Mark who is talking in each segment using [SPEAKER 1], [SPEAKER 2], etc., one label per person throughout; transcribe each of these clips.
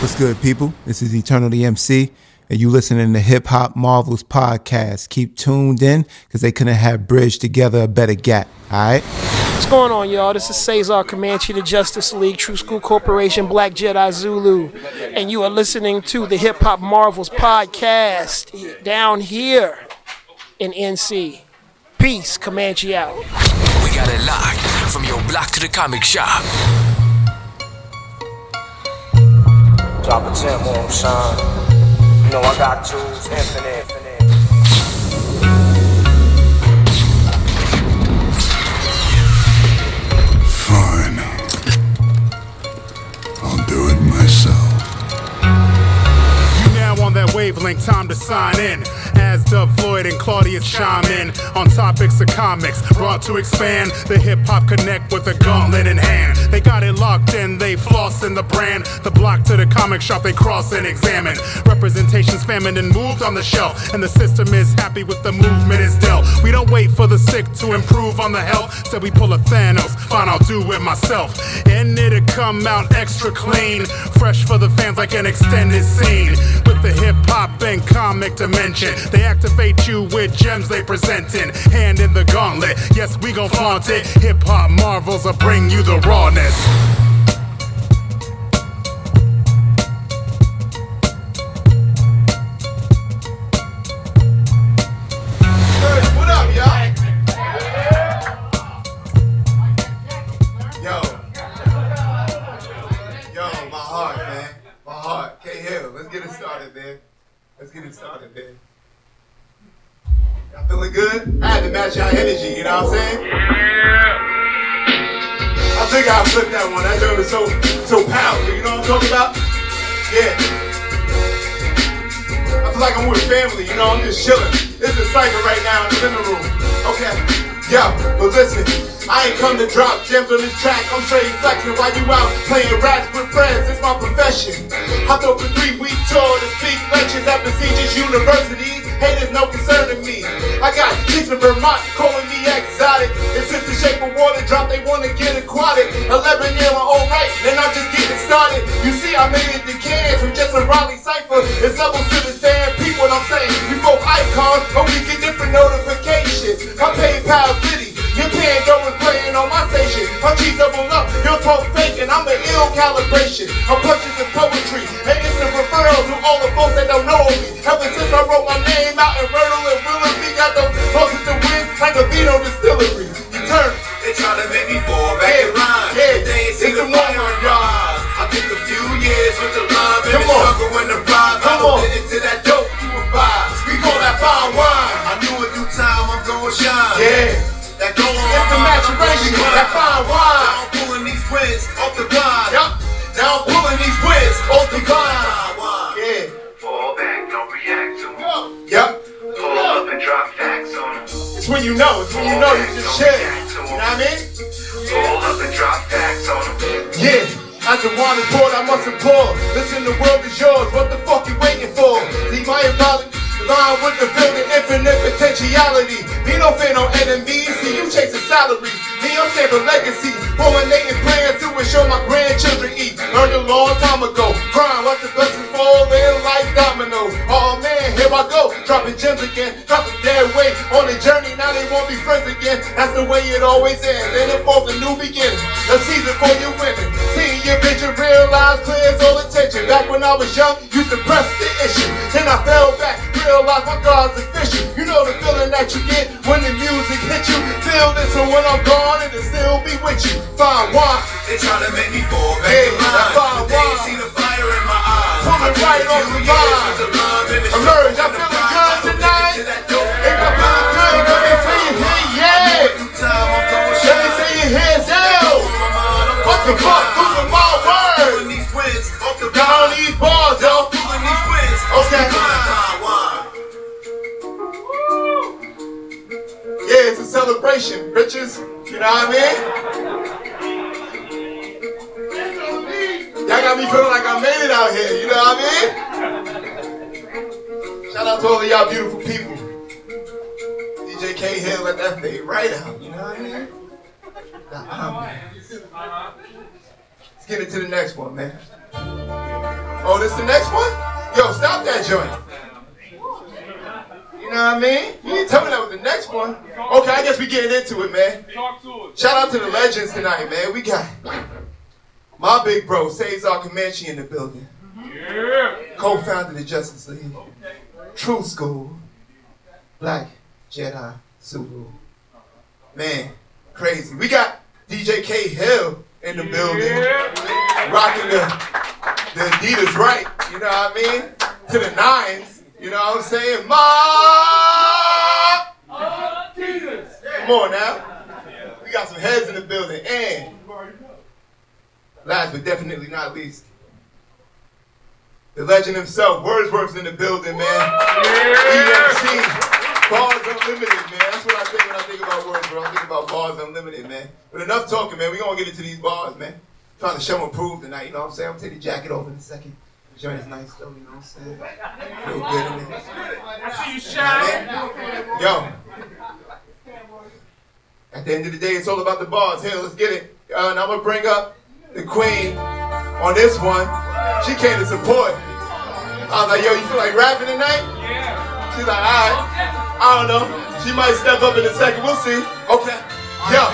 [SPEAKER 1] What's good, people? This is Eternally MC, and you listening to Hip Hop Marvels podcast. Keep tuned in because they couldn't have bridged together a better gap. All right.
[SPEAKER 2] What's going on, y'all? This is Cesar Comanche, the Justice League, True School Corporation, Black Jedi Zulu, and you are listening to the Hip Hop Marvels podcast down here in NC. Peace, Comanche out.
[SPEAKER 3] We got it locked from your block to the comic shop.
[SPEAKER 4] Drop a 10 more, son. You know I got tools, infinite.
[SPEAKER 5] Fine. I'll do it myself.
[SPEAKER 6] You now on that wavelength, time to sign in. As Dub Floyd and Claudius chime in on topics of comics, brought to expand the hip hop connect with a gauntlet in hand. They got it locked in, they floss in the brand. The block to the comic shop, they cross and examine. Representation's feminine and moved on the shelf, and the system is happy with the movement is dealt. We don't wait for the sick to improve on the health, so we pull a Thanos. Fine, I'll do it myself, and it'll come out extra clean, fresh for the fans like an extended scene with the hip hop and comic dimension. They activate you with gems they presenting, hand in the gauntlet. Yes, we gon' flaunt it. Hip hop marvels will bring you the rawness.
[SPEAKER 7] What up, y'all? Yo. Yo, my heart, man. My heart. K Hill. Let's get it started, man. Let's get it started, man. Y'all feeling good? I had to match y'all energy, you know what I'm saying? Yeah. I think I flipped that one. That joke was so so powerful, you know what I'm talking about? Yeah. I feel like I'm with family, you know, I'm just chilling. It's a cycle right now in the living room. Okay. Yo, but listen, I ain't come to drop gems on this track. I'm straight flexing while you out playing raps with friends. It's my profession. I took a three week tour to speak lectures at prestigious universities. Haters no concern to me. I got chicks in Vermont calling me exotic. And since the shape of water drop, they wanna get aquatic. 11 year I'm alright, and I'm just getting started. You see, I made it to Cairns from just a Raleigh cipher. It's levels to the stand, people what I'm saying. We both icons, but we get different notifications. My PayPal City, your Pandora's playing on my station. My G double up, your talk fake, and I'm an ill calibration. I'm purchasing poetry, and it's a referral to all the folks that don't know me. Ever since I wrote my name out in Myrtle and Willoughby, got the to win like a Vito distillery.
[SPEAKER 8] They try to make me fall back
[SPEAKER 7] Yeah,
[SPEAKER 8] in line.
[SPEAKER 7] yeah,
[SPEAKER 8] They ain't seen the
[SPEAKER 7] the
[SPEAKER 8] fire
[SPEAKER 7] moment,
[SPEAKER 8] in my eyes. I took a few years with the love and
[SPEAKER 7] Come
[SPEAKER 8] the
[SPEAKER 7] on.
[SPEAKER 8] struggle and the pride.
[SPEAKER 7] Come
[SPEAKER 8] I
[SPEAKER 7] on.
[SPEAKER 8] into that dope you would buy.
[SPEAKER 7] We call that fine wine.
[SPEAKER 8] I knew in due time I'm gonna shine.
[SPEAKER 7] Yeah.
[SPEAKER 8] That go on
[SPEAKER 7] It's the maturation, that fine wine.
[SPEAKER 8] Now I'm pulling these wins off the vine.
[SPEAKER 7] Yup. Now I'm pulling these wins off the vine. When you know. It's when you know you just share. You know what I mean?
[SPEAKER 9] Pull up and drop facts on them.
[SPEAKER 7] Yeah. As a wanted board, I must applaud. Listen, the world is yours. What the fuck you waiting for? Leave my apology. Line with the building infinite potentiality. Me no fear no enemies. See you chasing salary. Me I'm saving legacy. Formulating plans to ensure my grandchildren eat. Learned a long time ago. Grind, watch the blessings fall in like dominoes. Oh man, here I go. Dropping gems again. Dropping their weight on the journey. Now they won't be friends again. That's the way it always ends. Then it falls a new beginning. The season for you winning. Seeing your vision, realize clears all attention. Back when I was young, used to press the issue. Then I fell back, realized my God's official. You know the feeling that you get when the music hits you. Feel this, and when I'm gone, it'll still be with you. Fine wine.
[SPEAKER 8] They try to make me fall back
[SPEAKER 7] Yeah,
[SPEAKER 8] in line.
[SPEAKER 7] fine
[SPEAKER 8] But they ain't
[SPEAKER 7] wine.
[SPEAKER 8] see the fire in my eyes.
[SPEAKER 7] Pull it
[SPEAKER 8] I took
[SPEAKER 7] right
[SPEAKER 8] few
[SPEAKER 7] the
[SPEAKER 8] years
[SPEAKER 7] vine.
[SPEAKER 8] with the love and the
[SPEAKER 7] Emerge,
[SPEAKER 8] struggle
[SPEAKER 7] y'all
[SPEAKER 8] and the
[SPEAKER 7] feeling good tonight?
[SPEAKER 8] been into that dope
[SPEAKER 7] If I feel good, let me see you here, yeah.
[SPEAKER 8] Due time I'm gonna
[SPEAKER 7] Let me see your hands down. What the fuck? Celebration, bitches. You know what I mean? Y'all got me feeling like I made it out here. You know what I mean? Shout out to all y'all beautiful people. DJ K Hill let that fade right out. You know what I mean? Man. Let's get into the next one, man. Oh, this the next one? Yo, stop that joint. You know what I mean? You didn't tell me that was the next one. Okay, I guess we getting into it, man. Shout out to the legends tonight, man. We got my big bro, Cesar Comanche in the building. Co-founder of the Justice League. True School. Black Jedi Zulu. Man, crazy. We got DJ K Hill in the building. Rocking the, the Adidas right. You know what I mean? To the nines. You know what I'm saying? Ma! Come on now. We got some heads in the building. And last but definitely not least, the legend himself, Wordsworth's in the building, man. EMC, Bars Unlimited, man. That's what I think when I think about Wordsworth. I think about Bars Unlimited, man. But enough talking, man. We're going to get into these bars, man. Trying to show and prove tonight, you know what I'm saying? I'm going to take the jacket off in a second. Joint is nice, though, you know what I'm saying? Feel good it.
[SPEAKER 10] I see you shine.
[SPEAKER 7] Yo. At the end of the day, it's all about the bars. Here, let's get it. Uh, and I'm gonna bring up the queen on this one. She came to support. I was like, yo, you feel like rapping tonight? Yeah. She's like, alright. I don't know. She might step up in a second. We'll see. Okay. Yo.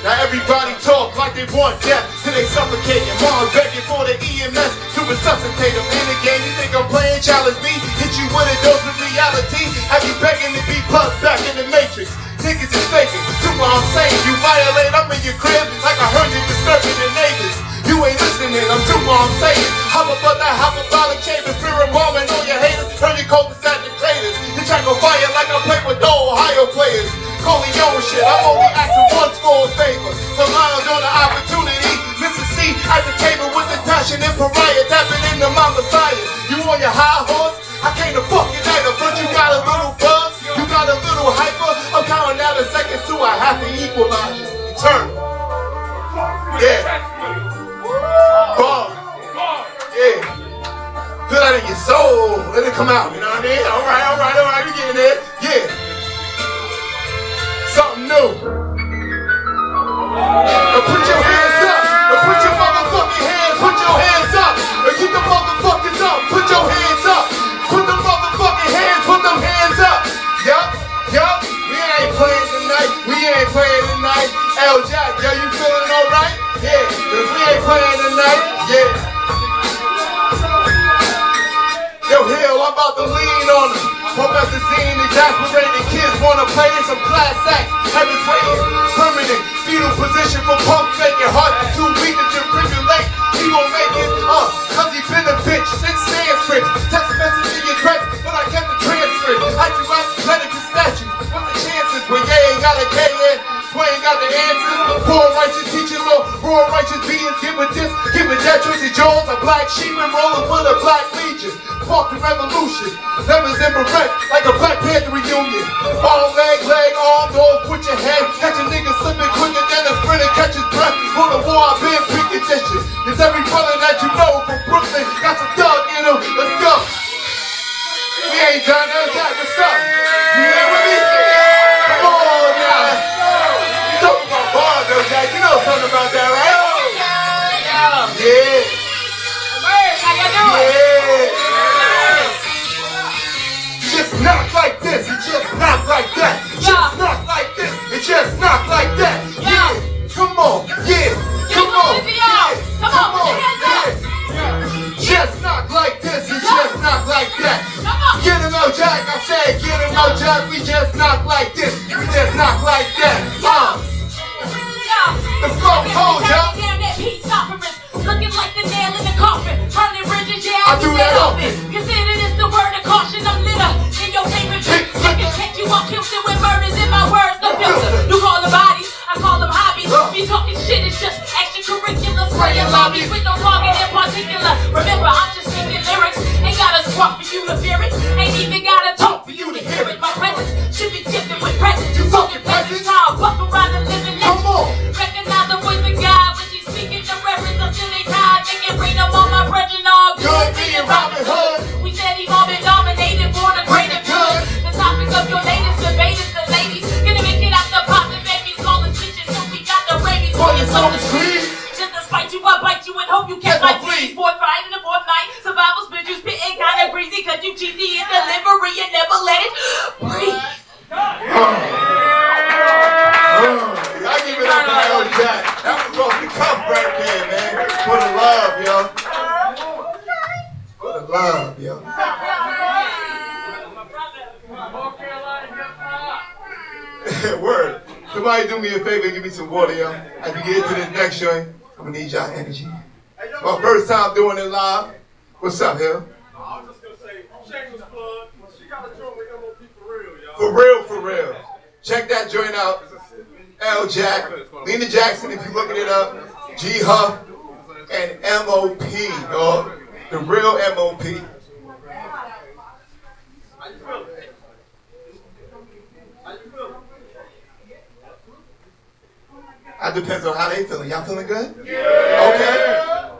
[SPEAKER 7] Now everybody talk like they want death till they suffocate. And mom begging for the EMS resuscitate them. In the game, you think I'm playing challenge me? Hit you with a dose of reality. Have you begging to be plugged back in the matrix? Niggas is faking. Do what I'm saying. You violate, I'm in your crib like I heard you disturbing your neighbors. You ain't listening, I'm doing what I'm saying. Hop about that hyperbolic chamber, fear and all your haters. Turn your cul-de-sac to craters. The track on fire like I play with the Ohio players. Calling your shit, I'm only asking one score favor. Lounge on the opportunity. C at the table with the passion and pariah tapping into my messiah. You on your high horse? I came to fucking night, but you got a little buzz. You got a little hyper. I'm counting down the seconds to a happy equalizer. Turn. Yeah. Bomb. Yeah. Feel that in your soul. Let it come out. You know what I mean? All right, all right, all right. We getting there. Yeah. Something new. Now put your Yup. We ain't playing tonight. We ain't playing tonight. L Jack, yo, you feeling alright? Yeah. Cause we ain't playing tonight. Yeah. Yo, Hill, I'm about to lean on him. Professor Zine, exasperated kids wanna play in some class acts. His waiting, permanent, fetal position for pump faking. Heart too weak to defibrillate. He gon' make it, uh, cause he been a bitch since Sanskrit. Text message in your threats, but I kept the transcript. I when you ain't got a K in? Sway ain't got the answers. Poor righteous teachers or raw righteous beings. Give a this, give a that. Tracy Jones, a black sheep and rolling with a black legion. Fuck the revolution. Lemons in berets like a Black Panther reunion. Arm, leg, leg, arm, dog, put your head. Catch a nigga slipping quicker than a sprinter catches breath. For the war, I've been pick edition. Cause every brother that you know from Brooklyn got some thug in him. Let's go. We ain't done that. What's up? You about that, right? Yeah. Yeah. Just not like this, it just not like that. Just not like this, it just not like that. Yeah, come on, yeah, come on, yeah, come on, yeah. Just not like this, it just not like that. Get him out, Jack. I said, get him out, Jack. We just knock like this, we just knock like that. Uh, the flow cold, y'all.
[SPEAKER 11] Looking like the nail in the coffin. Burning bridges, yeah,
[SPEAKER 7] I do that often.
[SPEAKER 11] Consider this the word of caution. I'm litter in your favorite. Chicken catch you on kilter with murders in my words. No filter. You call them bodies, I call them hobbies. Me talking shit is just
[SPEAKER 7] first time doing it live. What's up, Hill? For real, for real. Check that joint out. L Jack, Lena Jackson, if you're looking it up, G Huff, and MOP, dog. The real MOP. That depends on how they feeling. Y'all feeling good? Yeah. Okay.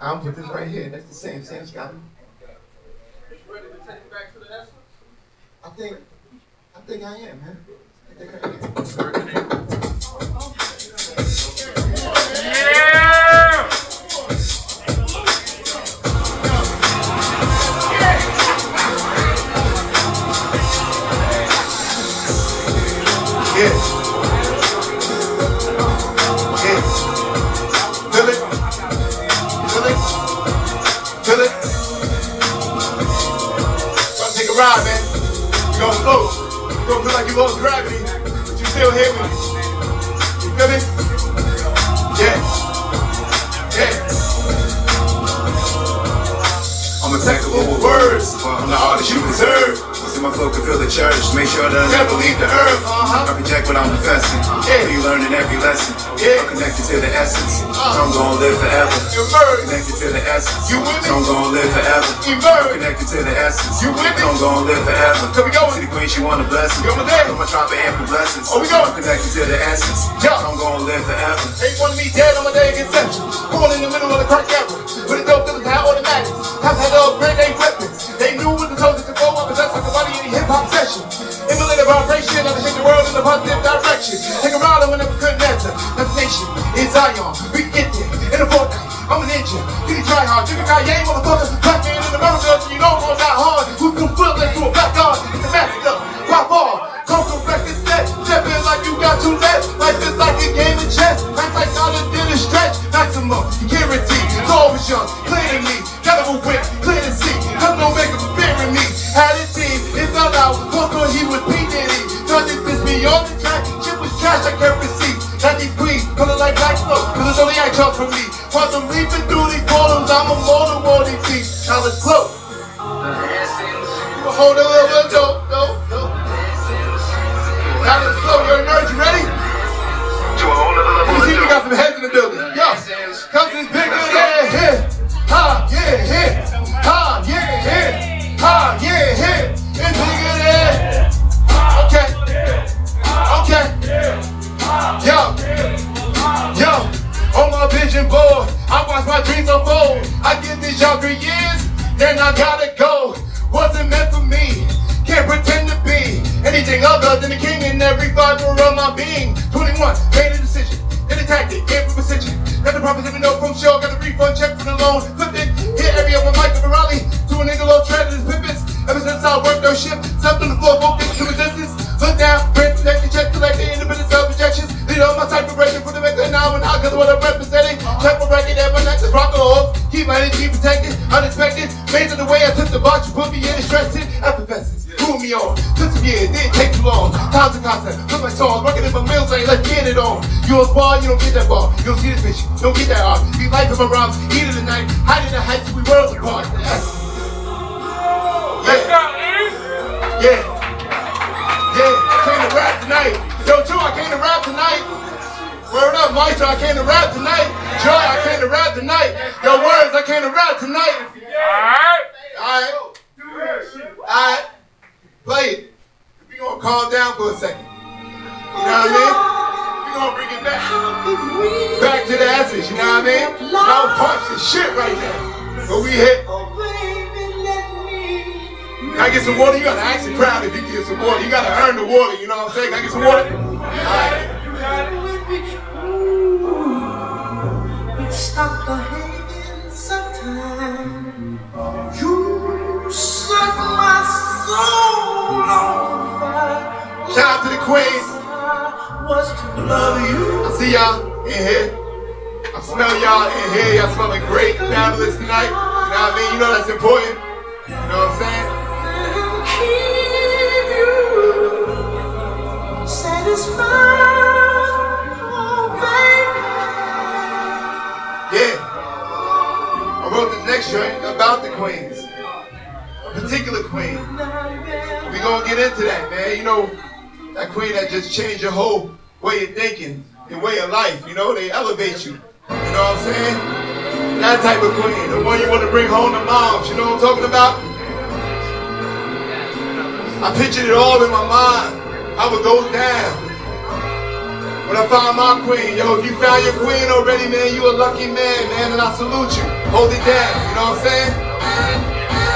[SPEAKER 7] I'm gonna put this right here. That's the same. Sam Scott. I think, I think I am, man. I think I am. Ride, man. You gonna oh, float. You gonna feel like you lost gravity, but you still with me. You feel me? Yeah. Yeah.
[SPEAKER 12] I'm impeccable with words. I'm the artist you deserve. In my flow can feel the church. Make sure that I never leave the earth. I project what I'm confessing.
[SPEAKER 7] Yeah.
[SPEAKER 12] You learning every lesson.
[SPEAKER 7] Yeah.
[SPEAKER 12] I'm connected to the essence. So I'm gonna live forever. Connected to the essence.
[SPEAKER 7] You with me?
[SPEAKER 12] So I'm gonna live forever.
[SPEAKER 7] Emerge.
[SPEAKER 12] Connected to the essence.
[SPEAKER 7] You with me?
[SPEAKER 12] So I'm gonna live forever.
[SPEAKER 7] So we going?
[SPEAKER 12] See the queen, she want a blessing.
[SPEAKER 7] My day.
[SPEAKER 12] So I'm dropping ample blessings.
[SPEAKER 7] Oh, we going?
[SPEAKER 12] I'm connected to the essence.
[SPEAKER 7] Yo.
[SPEAKER 12] So I'm gonna live forever.
[SPEAKER 7] They wanted me dead on my day of conception. Born in the middle of the crack era. With a dope that was high automatics. Have had all brand name weapons. They knew what the soldiers to go. I possess hip hop session. Emulated vibration, I shake the world in a positive direction. Take a ride, I never couldn't answer. Destination is Zion. We get there in a fortnight. I'm a ninja. You can try hard. You can got yay, motherfucker. Black man in America, so you know I'm not hard. Who can flip like to a black guard? The one you want to bring home to moms. You know what I'm talking about? I pictured it all in my mind, I would go down. When I found my queen, yo, if you found your queen already, man, you a lucky man, man, and I salute you. Hold it down, you know what I'm saying?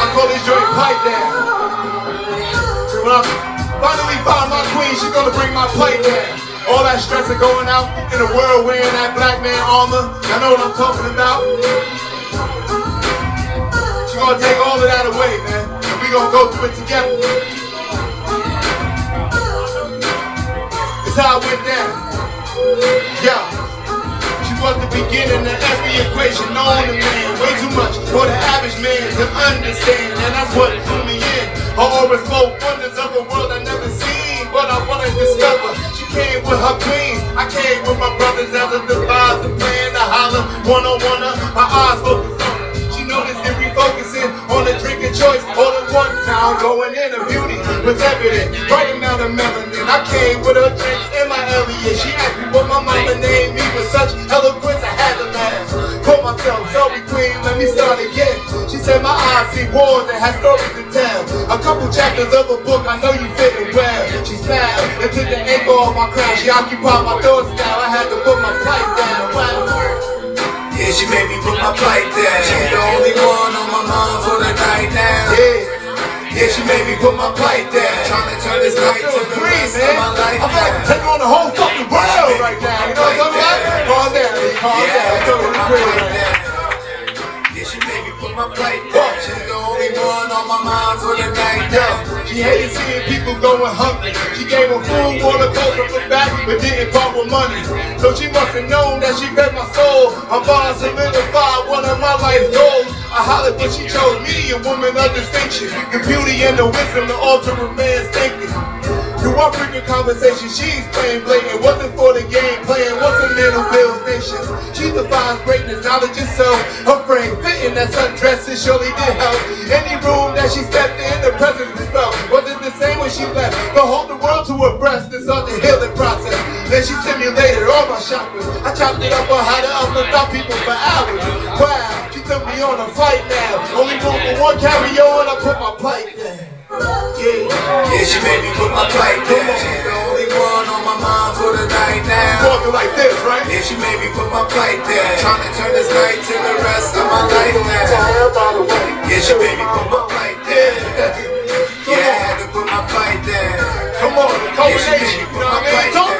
[SPEAKER 7] I call this joint pipe down. When I finally find my queen, she's gonna bring my plate down. All that stress of going out in the world wearing that black man armor, I know what I'm talking about. Gonna take all of that away, man, and we gonna go through it together. It's how it went down. Yeah. She was the beginning of every equation known to man. Way too much for the average man to understand. And that's what drew me in. I always spoke wonders of a world I never seen. But I wanna discover. She came with her queen. I came with my brothers as a devise the plan to holler. One on one, my eyes focused on her. She noticed every we on the drinking choice. All at one time, going in. Her beauty was evident. Right amount of melanin. I came with her drinks in my Elliot. She asked me what my mama named me with such eloquence. I had to laugh. Call myself sorry queen. Let me start again. She said my eyes see wars that have stories to tell. A couple chapters of a book. I know you fitting well. She smiled and took the angle off my crown. She occupied my thoughts now. I had to put my pipe down. Wow.
[SPEAKER 12] Yeah, she made me put my pipe down. She's the only one on my mind for the night now.
[SPEAKER 7] Yeah.
[SPEAKER 12] Yeah, she made me put my pipe down. Trying to turn this night to the rest of my life.
[SPEAKER 7] I'm like taking on the whole fucking world right now. You know what I'm about? Calm down. Calm
[SPEAKER 12] Yeah,
[SPEAKER 7] down.
[SPEAKER 12] I
[SPEAKER 7] I'm doing
[SPEAKER 12] put
[SPEAKER 7] it
[SPEAKER 12] my
[SPEAKER 7] great
[SPEAKER 12] plate
[SPEAKER 7] right now.
[SPEAKER 12] down. Yeah, she made me put my plate down. She's the only one on my mind for the night now.
[SPEAKER 7] She hated seeing people going hungry. She gave them food, water, clothes from the back, but didn't with money. So she must have known that she fed my soul. I'm bond solidified one of my life goals. I hollered, but she chose me, a woman of distinction. The beauty and the wisdom to alter a man's thinking. Through our frequent conversation, she's playing blatant. Wasn't for the game, playing a man who builds nations. She defines greatness, knowledge so. Her frame fitting that sundresses surely did help. Any room that she stepped in, the presence was felt. Wasn't the same when she left. But hold the world to her breast and start the healing process. Then she simulated all my chakras. I chopped it up on how to uplift people for hours. Wow, she took me on a flight now. Only room for one carry on, I put my plate down. Yeah.
[SPEAKER 12] Yeah, she made me put my plate down. She's the only one on my mind for the night now.
[SPEAKER 7] Walking like this, right?
[SPEAKER 12] Yeah, she made me put my plate down. Trying to turn this night to the rest of my life now. Yeah, she made me put my plate down. Yeah, I had to put my plate down.
[SPEAKER 7] Come on, the
[SPEAKER 12] Yeah, she made
[SPEAKER 7] combination. You know what I mean? Talk.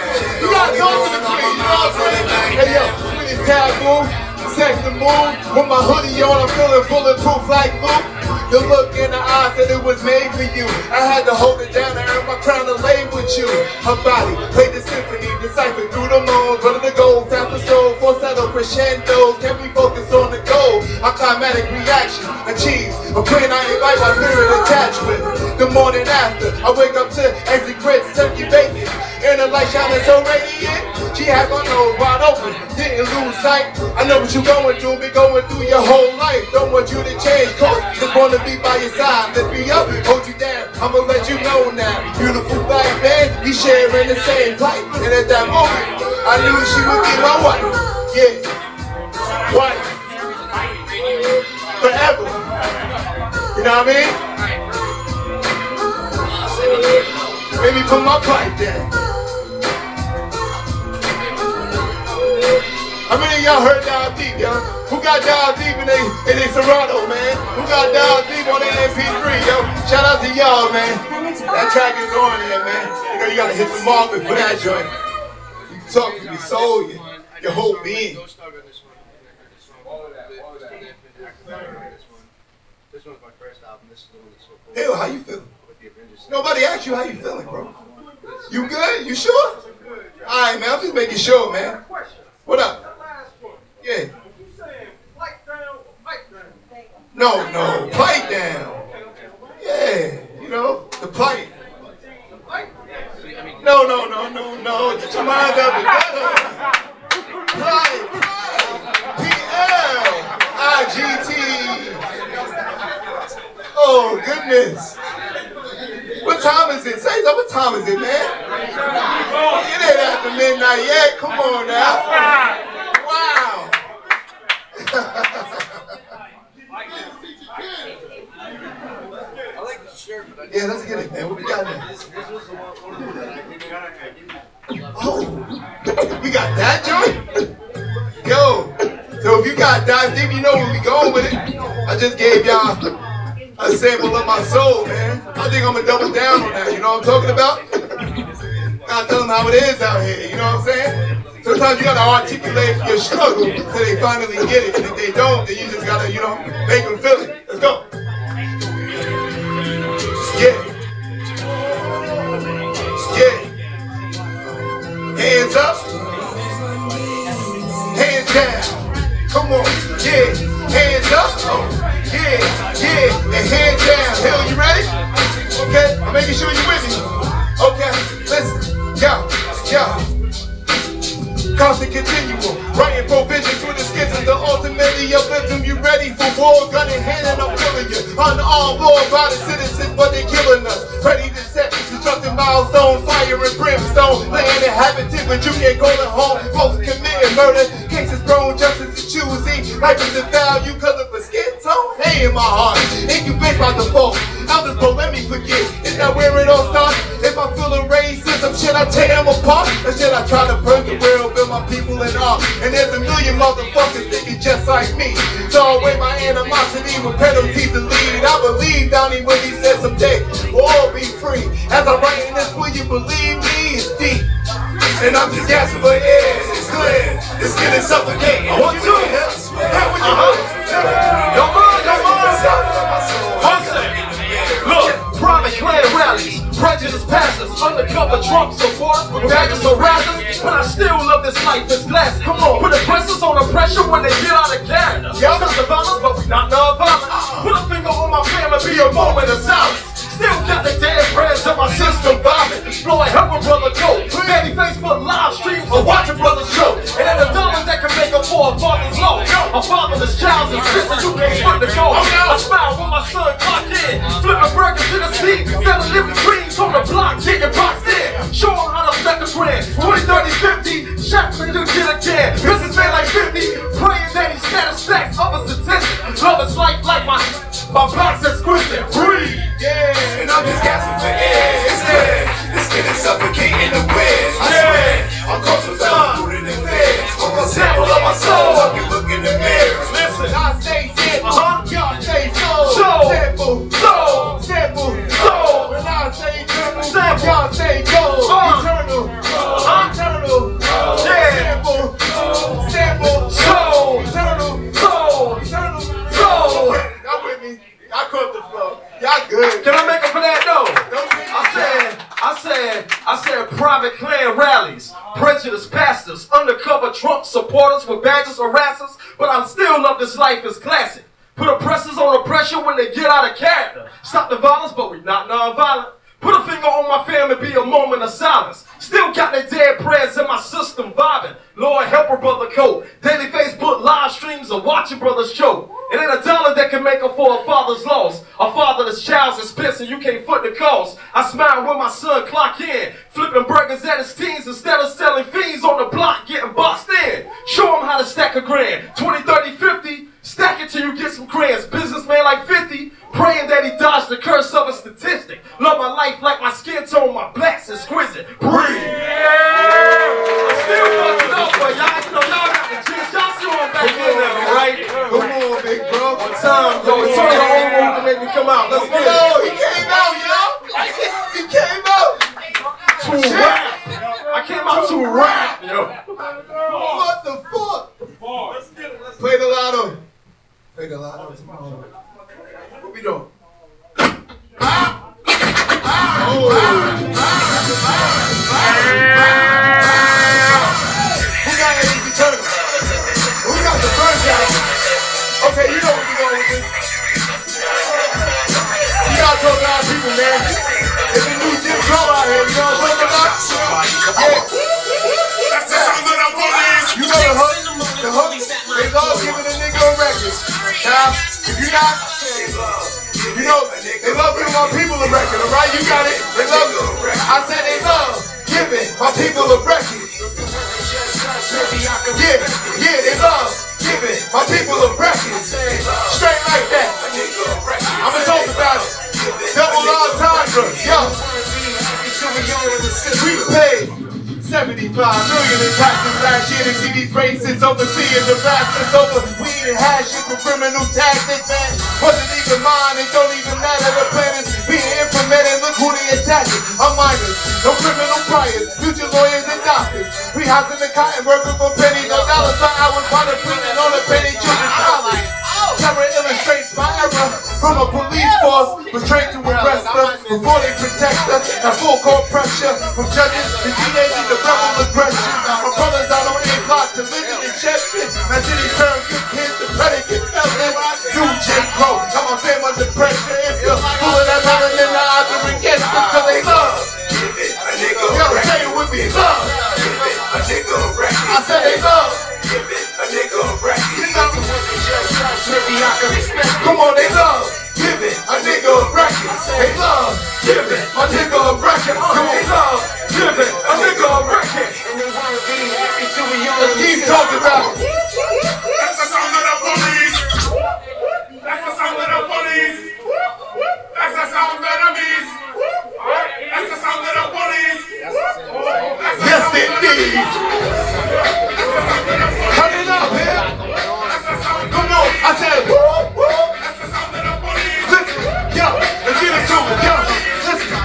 [SPEAKER 7] You gotta talk to the queen. You know what
[SPEAKER 12] the
[SPEAKER 7] I'm saying? Hey, yo, with this taboo, sex the mood. With my hoodie on, I'm feeling bulletproof like Luke. The look in the eyes that it was made for you. I had to hold it down and earn my crown to lay with you. Her body played the symphony, deciphered through the moans. Running the gold, faster soul, falsetto crescendos. Can we focus on the goal? A climatic reaction, achieve. A queen I invite my spirit attached with. The morning after, I wake up to exit grits, turkey bacon. And the light shining so radiant. She had my nose wide open, didn't lose sight. I know what you're going through, been going through your whole life. Don't want you to change course, just wanna be by your side. Lift me up, hold you down. I'ma let you know now. Beautiful black man, we sharing the same life. And at that moment, I knew she would be my wife. Yeah, wife. Forever. You know what I mean? Maybe put my pipe down. How many of y'all heard Dial Deep, y'all? Who got Dial Deep in they, in they Serato, man? Who got Dial Deep on their MP3, yo? Shout out to y'all, man. That track is on there, man. You know, you gotta hit the market for that joint. You talk to your soul, your, your whole being. Hell, how you feeling? Nobody asked you how you feeling, bro. You good? You sure? All right, man. I'm just making sure, man. What up? Yeah. No, no, pipe down. Yeah, you know the pipe. No, no, no, no, no. Get your mind the gutter. Pipe, PL, IGT. Oh goodness. What time is it? Say that. What time is it, man? It ain't after midnight yet. Come on now. Wow. Yeah, let's get it, man. What we got next? Oh, we got that joint? Yo, so if you got that, think you know where we going with it. I just gave y'all a sample of my soul, man. I think I'm gonna double down on that. You know what I'm talking about? Gotta tell them how it is out here. You know what I'm saying? Sometimes you gotta articulate your struggle so they finally get it. And if they don't, then you just gotta, you know, make them feel it. Let's go. Yeah. Yeah. Hands up. Hands down. Come on. Yeah. Hands up. Yeah. Yeah. And hands down. Hell, you ready? Okay. I'm making sure you're with me. Okay. Listen. Yo. Yo. Constant continuum, writing provisions with the skits the ultimately them. You ready for war? Gun in hand and I'm killing you. Unarmed war by the citizens, but they're killing us. Ready to set the destructive milestones, fire and brimstone. Land inhabited, but you can't call it home. Folks committing murder, cases thrown justice is choosy. Life is a value cause of skin tone. Hey in my heart, incubate by default. Elders, but let me forget. Is that where it all starts? If I'm feeling racism, should I tear them apart? Or should I try to burn the world, build my people in art? And there's a million motherfuckers thinking just like me. Throw away my animosity with penalties to lead. I believe Donny when he said someday we'll all be free. As I'm writing this, will you believe me? It's deep. And I'm just gasping for air. It's clear. Skin is suffocating. One, two. How would you uh-huh.
[SPEAKER 13] Man, yo, man. One second. Look, private clan rallies, prejudice passes, undercover Trump supporters with badges of razzles. But I still love this life, this glass. Come on, put the pressures on the pressure when they get out of character. Y'all got the violence, but we not non-violent. Put a finger on my family, be a moment of silence. Still got the dead prayers of my system vomit. Blowing help a brother go. Baby Facebook live streams or watch a brother show. And then the dollars that can make up for a father's loss. A fatherless child's existence, you can't split the goal. I smile when my son clock in. Flipping burgers to the seat. Instead of living dreams on the block, getting boxed in. Show them how to stack a grand. 20, 30, 50. Shots for you get again. Business man like 50. Praying that he scatter stacks of a statistic. Love is life like my, my box exquisite. Breathe.
[SPEAKER 12] Yeah, and I'm just gasping I.
[SPEAKER 13] Listen.
[SPEAKER 7] I say
[SPEAKER 13] Uh-huh.
[SPEAKER 7] say soul.
[SPEAKER 13] Soul. Soul.
[SPEAKER 7] sample,
[SPEAKER 13] Soul.
[SPEAKER 7] When I say eternal,
[SPEAKER 13] Sample.
[SPEAKER 7] gold.
[SPEAKER 13] Uh.
[SPEAKER 7] Eternal,
[SPEAKER 13] Uh.
[SPEAKER 7] eternal.
[SPEAKER 13] Yeah.
[SPEAKER 7] Sample,
[SPEAKER 13] Soul.
[SPEAKER 7] eternal,
[SPEAKER 13] Soul.
[SPEAKER 7] eternal.
[SPEAKER 13] Soul.
[SPEAKER 7] Y'all with me? Y'all caught the flow. Y'all good.
[SPEAKER 13] Can I make up for that though? I said, I said, I said private clan rallies, prejudice pastors, undercover Trump supporters with badges or razzles, but I still love this life is classic. Put oppressors on oppression when they get out of character. Stop the violence, but we not non-violent. Put a finger on my family, be a moment of silence. Still got the dead prayers in my system vibing. Lord help a brother cope. Daily Facebook live streams of watching brothers choke. It ain't a dollar that can make up for a father's loss. A fatherless child's expense and you can't foot the cost. I smile when my son clock in. Flipping burgers at his teens instead of selling fiends on the block getting boxed in. Show him how to stack a grand. 20, 30, 50. Stack it till you get some grands. Businessman like 50. Praying that he dodged the curse of a statistic. Love my life like my skin tone, my black's exquisite. Breathe. I still fucking up, but y'all, you know, y'all got the chance. Y'all see what I'm back in there, right?
[SPEAKER 7] Come on, big bro.
[SPEAKER 13] One time, yo, it's only the old room to make me come out. Let's get
[SPEAKER 7] Yo, he came out, yo. He came out.
[SPEAKER 13] To rap. I came out to rap, yo.
[SPEAKER 7] What the fuck? Play the lotto. Play the lotto. What we doing? Who got any turtle? Got the first guy? Okay, you know where we going with this. You gotta talk to our people, man. It's a new Jim Crow out here, you know what I'm talking about? Yeah. That's the sound of the police. You know the hook? The hook? They love giving a nigga a record. Now, if you not, you know, they love giving my people a record, alright? You got it? They love it. I said they love giving my people a record. Yeah, yeah, they love giving my people a record. Straight like that. I'ma talk about it. Double entendre, yo. We paid 75 million in last year to see these races overseeing the bastards over weed and hash for criminal tactics, man. Wasn't even mine, it don't even matter. The plan is being implemented. Look who they attacking. I'm minors, no criminal priors, future lawyers and doctors. We housing the cotton workers for pennies, no dollars per hour, while the printing on the penny children's dollars. Terror illustrates my error from a police force was trained to arrest us before they protect us. At full court pressure from judges to teenagers to rebel aggression. My brothers out on A block to living in Chester. My city turn good kids to predicate felons. New Jim Crow, got my fam under pressure. If you're full of that melanin, the odds against us because they love. Give it, a nigga. Yo, it with me, love. I said they love. Give it a nigger breakfast. Come on, they love. Give it a nigga a record. They love. Give it a nigga a record. Come on, they love. Give it a nigga a record. Let's keep talking about it.
[SPEAKER 14] That's the sound of the police. That's the sound of the police. That's the sound of the beast. That's the sound of the police. That's the sound of the beast. That's the sound of the police.
[SPEAKER 7] Turn it up, man.
[SPEAKER 14] That's the
[SPEAKER 7] Come on. I said, woo, woo.
[SPEAKER 14] That's the sound of the police.
[SPEAKER 7] Listen, yo, let's get it, yo. Listen,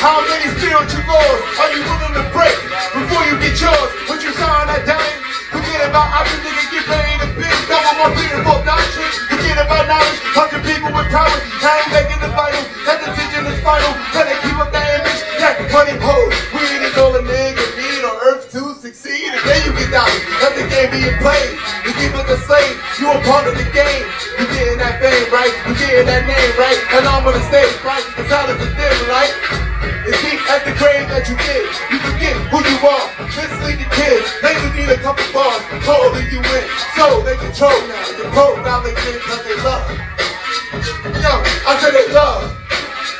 [SPEAKER 7] how many spiritual laws are you willing to break before you get yours? When you sign that dying, forget about options, nigga, get paid a big double more beautiful doctrine. Forget about knowledge, hundred people with power, time making the vital. That decision is final. Better keep up that image, that money hold. Weed is all a nigga need on earth to succeed, and then you get dollars. The game being played. You keep it the slave, you a part of the game. You getting that fame, right? You getting that name, right? And I'm on the stage, right? The silence is dim, right? It's deep at the grave that you did. You forget who you are. Mislead the kids. They just need a couple bars. Holding you in. So they control now. The profile they get because they love. Yo, I said they love.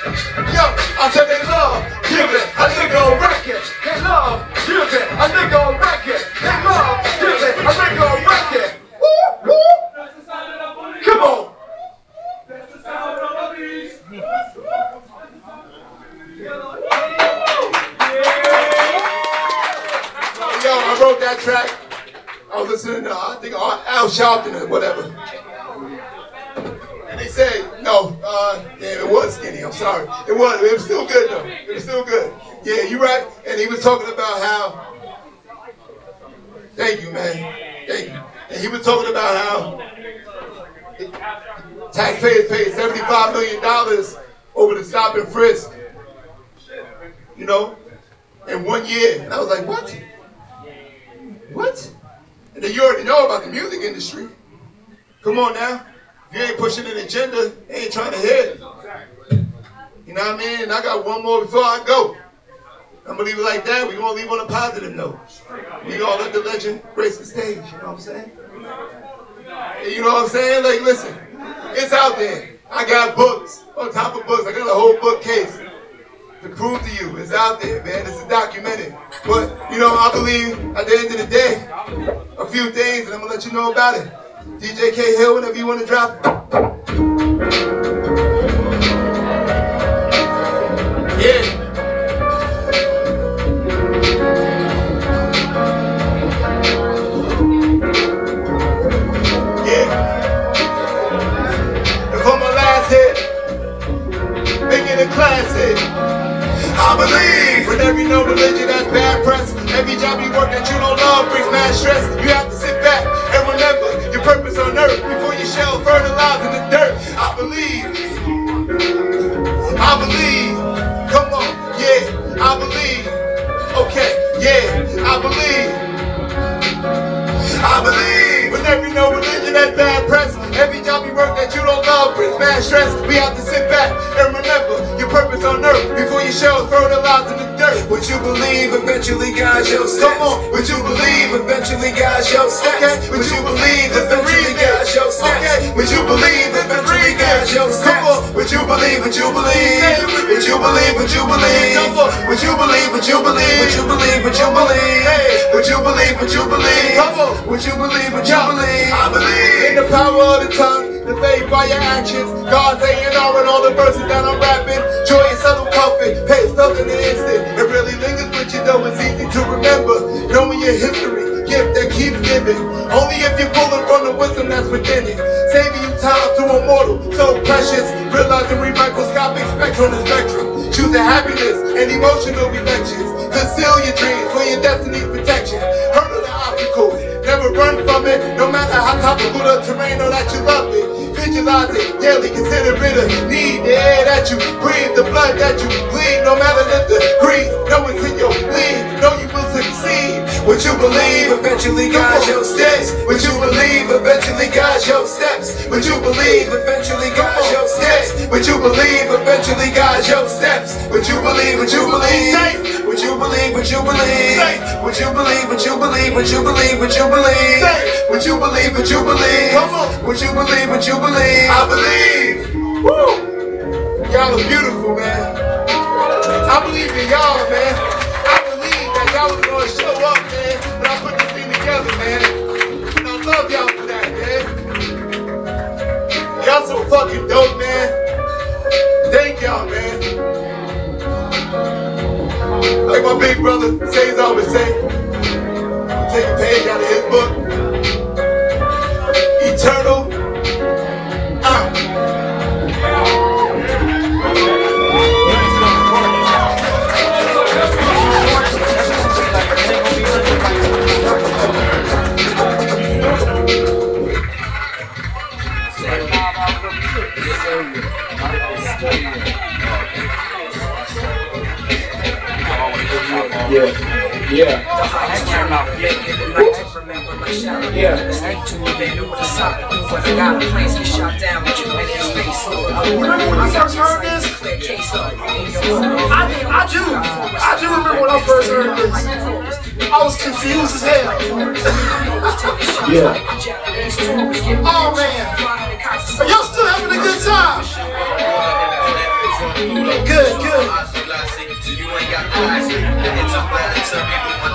[SPEAKER 7] Yo, I said they love. Give it a nigga a record. They love. Give it a nigga a record. They love. Give it a nigga a record. Woo, woo. Come on. Yo, I wrote that track. I was listening to, I think, Al Sharpton or whatever. And they said, uh, damn, it was skinny. I'm sorry. It was. It was still good, though. It was still good. Yeah, you right. And he was talking about how, thank you, man. Thank you. And he was talking about how taxpayers paid $75 million over the stop and frisk. You know, in one year. And I was like, what? What? And then you already know about the music industry. Come on now. You ain't pushing an agenda, ain't trying to hit. You know what I mean? And I got one more before I go. I'm gonna leave it like that. We're gonna leave on a positive note. We gonna let the legend grace the stage, you know what I'm saying? You know what I'm saying? Like, listen, it's out there. I got books on top of books. I got a whole bookcase to prove to you. It's out there, man. It's documented. But, you know, I believe at the end of the day, a few things, and I'm to let you know about it. DJ K Hill, whenever you want to drop it. Yeah. Yeah. And for my last hit, making it classic. I believe with every no religion that's bad press. Every job you work that you don't love brings mad stress. You have to sit remember your purpose on earth before you shall fertilize in the dirt. I believe. I believe. Come on, yeah, I believe. Okay, yeah, I believe. I believe. When every no religion has bad press, every job you work that you don't love brings mad stress. We have to sit back and remember your purpose on earth before your shells fertilize in the dirt.
[SPEAKER 12] Would you believe eventually guides your steps?
[SPEAKER 7] Come on.
[SPEAKER 12] Would you believe eventually guides your steps?
[SPEAKER 7] Okay.
[SPEAKER 12] Would you believe
[SPEAKER 7] the
[SPEAKER 12] eventually guides your steps?
[SPEAKER 7] Okay.
[SPEAKER 12] Would you believe eventually guides your
[SPEAKER 7] Come on.
[SPEAKER 12] Would you believe? Would you believe? Would you believe? Would you believe?
[SPEAKER 7] Come on.
[SPEAKER 12] Would you believe? Would you believe? Would you believe? Would you believe?
[SPEAKER 7] Hey.
[SPEAKER 12] Would you believe? Would you believe?
[SPEAKER 7] Come on.
[SPEAKER 12] Would you believe? Would you believe? I
[SPEAKER 7] In the power of the tongue, the faith by your actions. God's A&R and all the verses that I'm rapping. Joy and subtle comfort, pays felt in the instant. It really lingers with you though it's easy to remember. Knowing your history, gift that keeps giving. Only if you're pulling from the wisdom that's within it. Saving you time to a mortal, so precious. Realizing we microscopic spectrum the spectrum. Choosing happiness and emotional reflections. Conceal your dreams for your destiny's protection. Hurdle the obstacles. Never run from it, no matter how topical the terrain or that you love it. Visualize it daily, consider it a need. The air that you breathe, the blood that you bleed, no matter the degree. no it's in your bleed, No, you will succeed.
[SPEAKER 12] Would you believe eventually guides your steps? Would you believe eventually guides your steps? Would you believe eventually guides your steps? Would you believe eventually guides your steps? Would you believe? Would you believe? Would you believe? Would you believe? Would you believe? Would you believe? Would you believe? Would you believe? Would you believe? Would you believe?
[SPEAKER 7] Come on.
[SPEAKER 12] Would you believe? Would you believe?
[SPEAKER 7] I believe. Woo! Y'all are beautiful, man. I believe in y'all, man. I believe that y'all was gonna show up, man, when I put this thing together, man. Like my big brother says always say, take a page out of his book. Yeah. Yeah. I cannot make it a night to remember my shadow. Yeah. Snake to a man who was when the place you
[SPEAKER 13] shot down with you in space.
[SPEAKER 2] Remember when I first heard this? I, I do. I do remember when I first heard this. I was confused as hell.
[SPEAKER 13] Yeah.
[SPEAKER 2] Oh man. Are y'all still having a good time?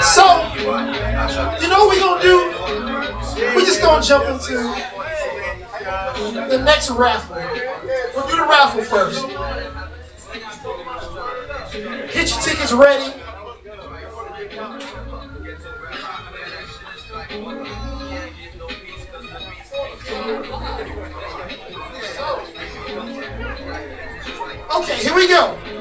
[SPEAKER 2] So, you know what we're gonna do? We just gonna jump into the next raffle. We'll do the raffle first. Get your tickets ready. Okay, here we go.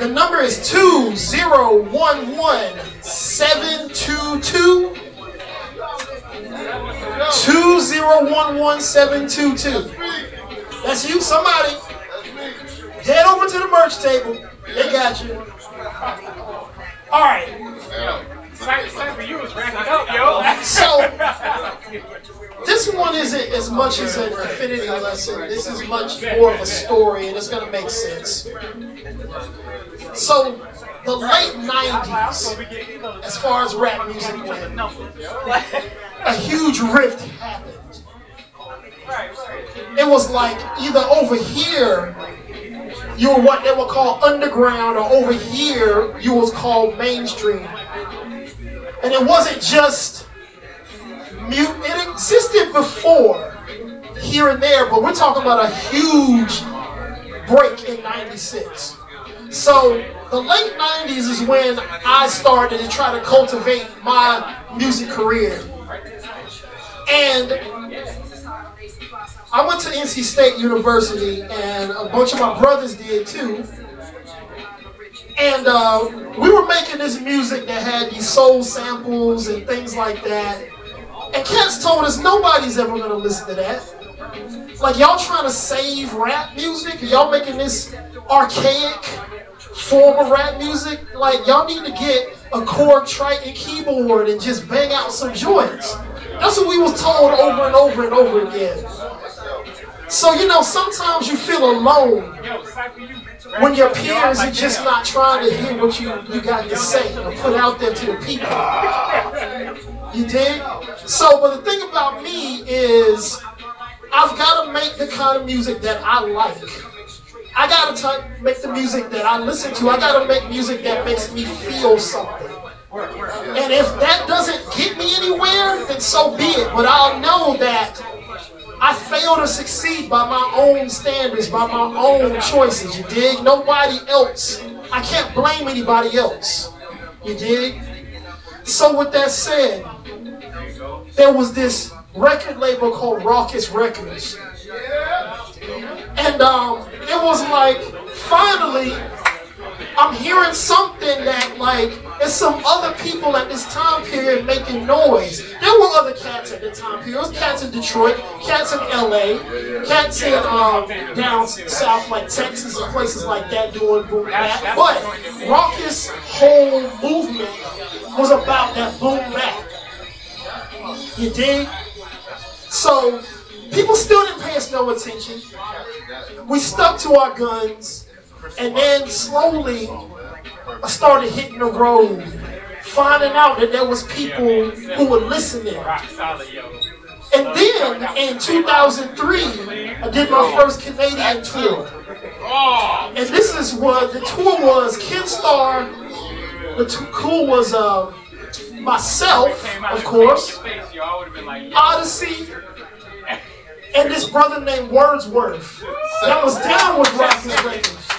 [SPEAKER 2] The number is 2011722. 2011722. That's you, somebody. Head over to the merch table. They got you. All right. Time for you is running up, yo. So, this one isn't as much as an affinity lesson. This is much more of a story, and it's going to make sense. So, the late 90s, as far as rap music went, a huge rift happened. It was like either over here, you were what they would call underground, or over here, you was called mainstream. And it wasn't just mute, it existed before, here and there, but we're talking about a huge break in 96. So the late 90s is when I started to try to cultivate my music career. And I went to NC State University, and a bunch of my brothers did too. And uh, we were making this music that had these soul samples and things like that. And Cats told us nobody's ever gonna listen to that. Like y'all trying to save rap music? Y'all making this archaic form of rap music? Like y'all need to get a Korg Triton keyboard and just bang out some joints. That's what we was told over and over and over again. So you know, sometimes you feel alone when your peers are just not trying to hear what you, you got to say or put out there to the people. You dig? So, but the thing about me is, I've got to make the kind of music that I like. I got to make the music that I listen to. I got to make music that makes me feel something. And if that doesn't get me anywhere, then so be it. But I'll know that I fail to succeed by my own standards, by my own choices. You dig? Nobody else. I can't blame anybody else. You dig? So with that said, there was this record label called Rawkus Records. And um, it was like, finally, I'm hearing something that like there's some other people at this time period making noise. There were other cats at the time period. There was cats in Detroit, cats in LA, cats in um, down south like Texas and places like that doing boom bap. But Rawkus whole movement was about that boom bap. You dig? So people still didn't pay us no attention. We stuck to our guns. And then slowly, I started hitting the road, finding out that there was people who were listening. And then in 2003, I did my first Canadian tour. And this is what the tour was. Ken Starr, the tour was uh, myself, of course, Odyssey, and this brother named Wordsworth. That was down with Rawkus Records.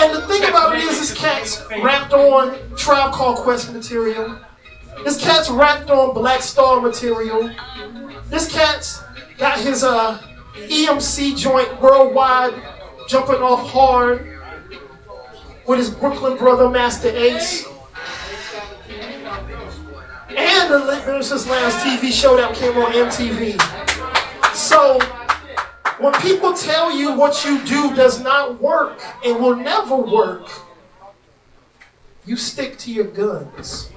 [SPEAKER 2] And the thing about it is, this cat's wrapped on Tribe Called Quest material. This cat's wrapped on Black Star material. This cat's got his uh, EMC joint worldwide jumping off hard with his Brooklyn brother Masta Ace. And the Lyricist Lounge TV show that came on MTV. So when people tell you what you do does not work and will never work, you stick to your guns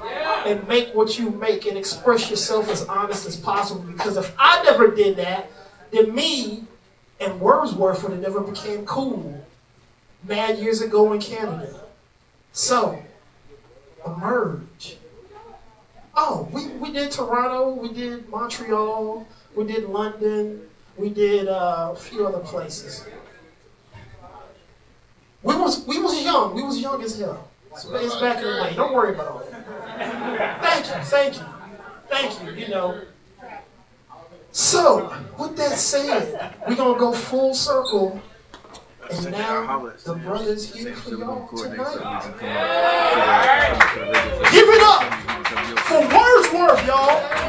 [SPEAKER 2] and make what you make and express yourself as honest as possible. Because if I never did that, then me and Wordsworth would have never became cool mad years ago in Canada. So, emerge. Oh, we, we did Toronto, we did Montreal, we did London, we did uh, a few other places. We was we was young. We was young as hell. So it's back in the day. Don't worry about all that. Thank you, thank you, thank you. You know. So, with that said, we're gonna go full circle. And now the brothers here for y'all tonight. Give it up for Wordsworth, y'all.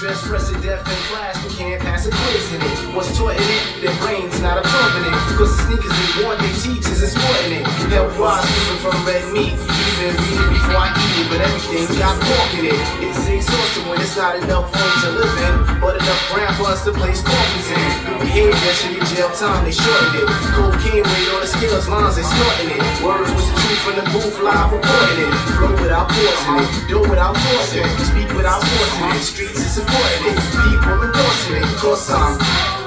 [SPEAKER 15] Dress death in class, but can't pass a quiz in it. What's taught in it? Their brains not absorbing it. Cause the sneakers they want, they is sporting it. Moving from red meat. Even it before I eat it, but everything got it. It's exhausting when it's not enough room to live in, but enough ground for us to place coffins in. Good behavior should get jail time, they shortened it. Cocaine weight on the scales, lines, they snorting it. Words with the truth from the booth, live reporting it. Flow without forcing it, do without forcing it, speak without forcing it. Streets is supporting it, people endorsing it. Cause I'm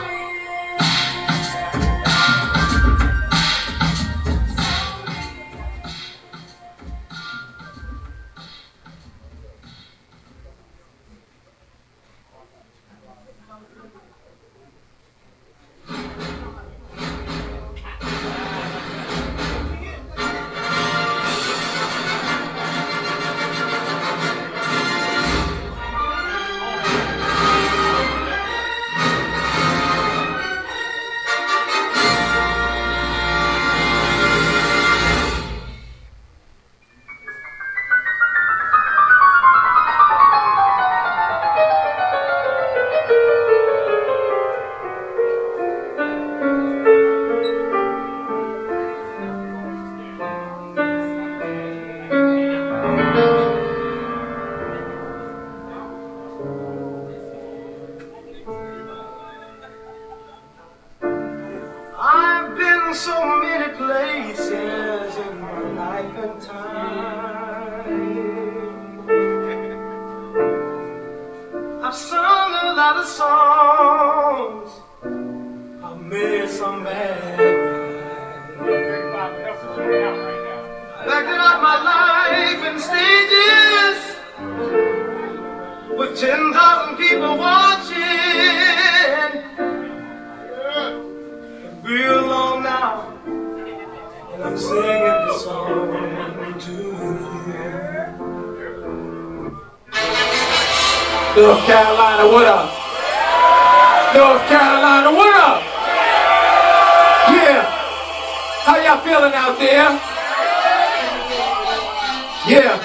[SPEAKER 16] How y'all feeling out there? Yeah.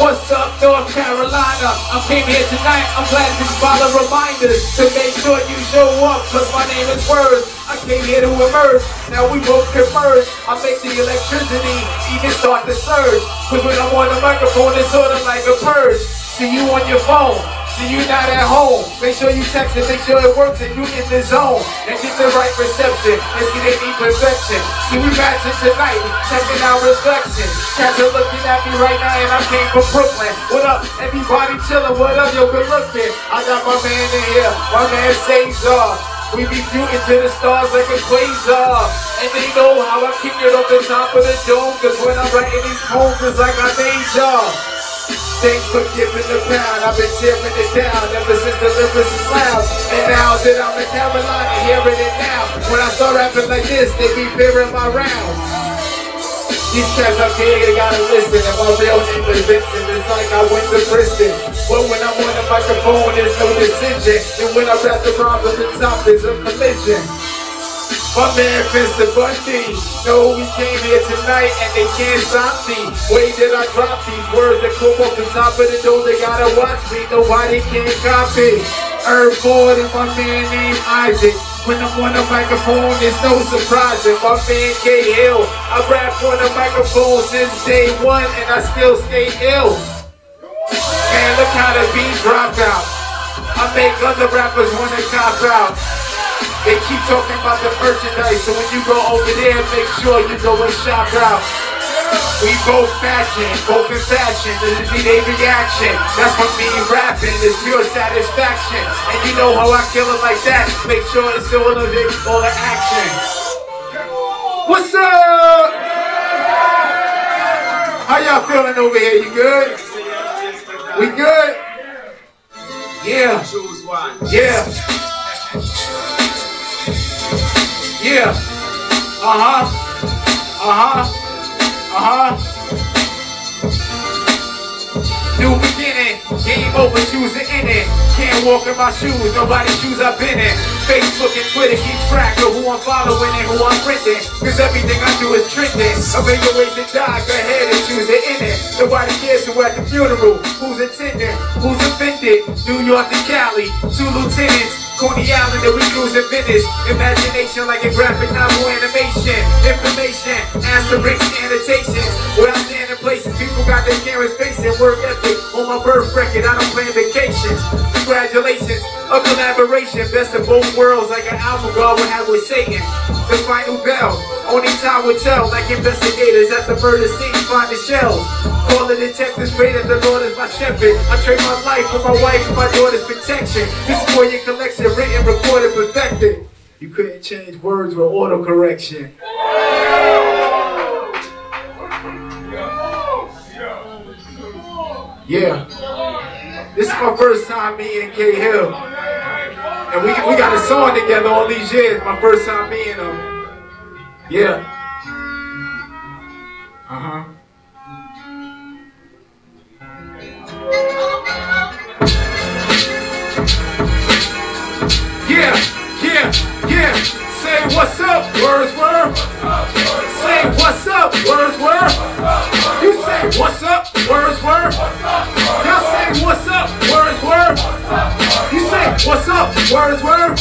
[SPEAKER 16] What's up, North Carolina? I came here tonight. I'm glad to follow reminders to make sure you show up, cause my name is Words. I came here to emerge. Now we both converge. I make the electricity even start to surge. Cause when I'm on the microphone, it's sort of like a purge. See you on your phone. See you not at home. Make sure you text it, make sure it works and you in the zone. And get the right reception. And see they need perfection. See we matching tonight, checking out reflection. Cats are looking at me right now and I came from Brooklyn. What up? Everybody chillin', what up? Yo, good looking. I got my man in here, my man Cesar. We be shooting to the stars like a quasar. And they know how I kick it off the top of the dome. Cause when I'm writing these poems, it's like I made y'all. Thanks for giving the pound. I've been tearing it down ever since the lyrics is loud. And now that I'm in Carolina, hearing it now. When I start rapping like this, they be fearing my rounds. These cats up here, they gotta listen. And my real name is Vincent. It's like I went to prison. But when I'm on the microphone, there's no decision. And when I rap the rhymes the top, there's a collision. My man Mr. Bundy, know we came here tonight and they can't stop me. Way that I drop these words that come off the top of the door, they gotta watch me, nobody can copy. Herb Ford and my man named Isaac. When I'm on the microphone, it's no surprise. And my man K Hill, I rap on the microphone since day one and I still stay ill. Man, look how the beat dropped out. I make other rappers wanna cop out. They keep talking about the merchandise, so when you go over there, make sure you go and shop out. We both fashion, both in fashion, to see their reaction. That's what me rapping, it's pure satisfaction. And you know how I kill it like that, make sure it's still it, all the action. What's up? How y'all feeling over here? You good? We good? Yeah. Yeah. Yeah. Uh-huh. Uh-huh. Uh-huh. New beginning. Game over, shoes are in it. Can't walk in my shoes, nobody's shoes I've been in. Facebook and Twitter keep track of who I'm following and who I'm friending. Cause everything I do is trending. A million ways to die, go ahead and choose it in it. Nobody cares who at the funeral, who's attending, who's offended. New York to Cali, two lieutenants. Coney Island that we losing business. Imagination like a graphic novel animation. Information, asterisks, annotations. Where I stand in places, people got their cameras facing. Work ethic on my birth record, I don't plan vacations. Congratulations, a collaboration. Best of both worlds, like an album God would have with Satan. The final bell, only time will tell. Like investigators at the murder scene, find the shells. Call the detectives, pray that the Lord is my shepherd. I trade my life for my wife and my daughter's protection. This is for your collection, written, recorded, perfected. You couldn't change words with auto correction. Yeah. This is my first time meeting K Hill. And we, we got a song together all these years. My first time meeting him. Yeah. Uh huh. Yeah. Say what's up, Wordsworth. Say what's up, Wordsworth. You say what's up, Wordsworth. Y'all say what's up, Wordsworth. You say what's up, Wordsworth.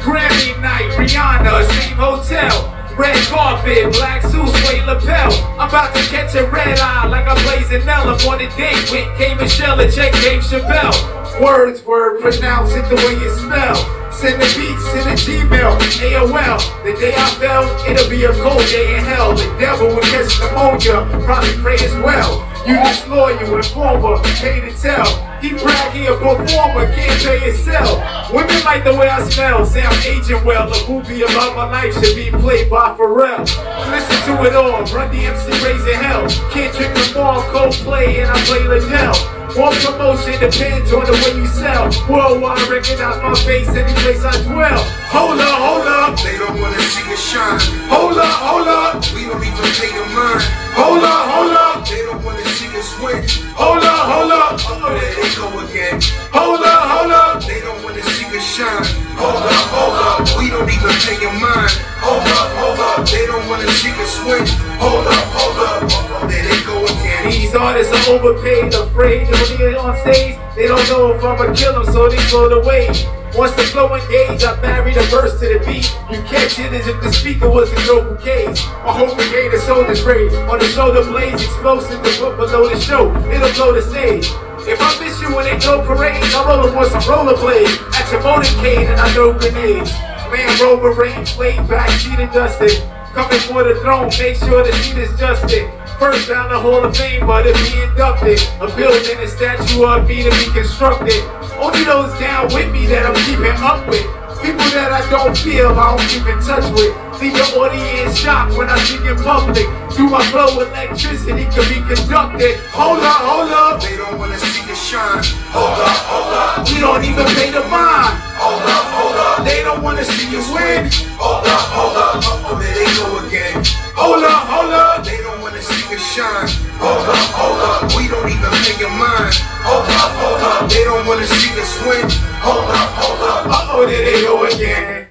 [SPEAKER 16] Grammy night, Rihanna, same hotel. Red carpet, black suit, suede lapel. I'm about to catch a red eye like I'm blazing L. I'm on a date with K. Michelle and check Dave Chappelle. Words were pronounced it the way you spell. Send the beats to the Gmail, AOL. The day I fell, it'll be a cold day in hell. The devil will catch pneumonia, probably pray as well. You disloyal, informer, pay to tell. He brag he a performer, can't pay himself. Women like the way I smell, say I'm aging well. A movie about my life should be played by Pharrell. Listen to it all, Run-DMC raising hell. Can't drink the mall, Coldplay, and I play Liddell. One promotion depends on the way you sell. Worldwide recognize my face any place I dwell. Hold up, hold up.
[SPEAKER 12] They don't wanna see us shine.
[SPEAKER 16] Hold up, hold up.
[SPEAKER 12] We don't even pay the mind.
[SPEAKER 16] Hold up, hold up.
[SPEAKER 12] They don't wanna see us win.
[SPEAKER 16] Hold up, hold up.
[SPEAKER 12] Oh, go again.
[SPEAKER 16] Hold up, hold up.
[SPEAKER 12] They don't wanna see us shine. Hold up, hold up. We don't even pay your mind. Hold up, hold up. They don't wanna see us win. Hold up, hold up. There they go again.
[SPEAKER 16] These artists are overpaid, afraid to get on stage. They don't know if I'ma kill them, so they slow the wave. Once the flow engage, I marry the verse to the beat. You catch it as if the speaker was a global cage. A whole brigade of soldiers raid on the shoulder blades, explosive to put below the show. It'll blow the stage. If I miss you when they go parades, I roll them with some rollerblades. At your motorcade and I throw grenades. Man, Rover range, laid back, cheated, dusted. Coming for the throne, make sure the seat is justed. First down the Hall of Fame, but to be inducted. A building, a statue of me to be constructed. Only those down with me that I'm keeping up with. People that I don't feel, I don't keep in touch with. Leave your audience shocked when I speak in public. Through my flow, electricity can be conducted. Hold up, hold up.
[SPEAKER 12] They don't wanna see us shine. Hold up, hold up.
[SPEAKER 16] We don't even pay the mind.
[SPEAKER 12] Hold up, hold up.
[SPEAKER 16] They don't wanna see us win.
[SPEAKER 12] Hold up, hold up. Oh, oh, oh, oh there they go again.
[SPEAKER 16] Hold up, hold up.
[SPEAKER 12] They don't wanna see us shine. Hold up, hold up. We don't even pay your mind. Hold up, hold up. They don't wanna see us win. Hold up, hold up.
[SPEAKER 16] Uh oh, there they go again.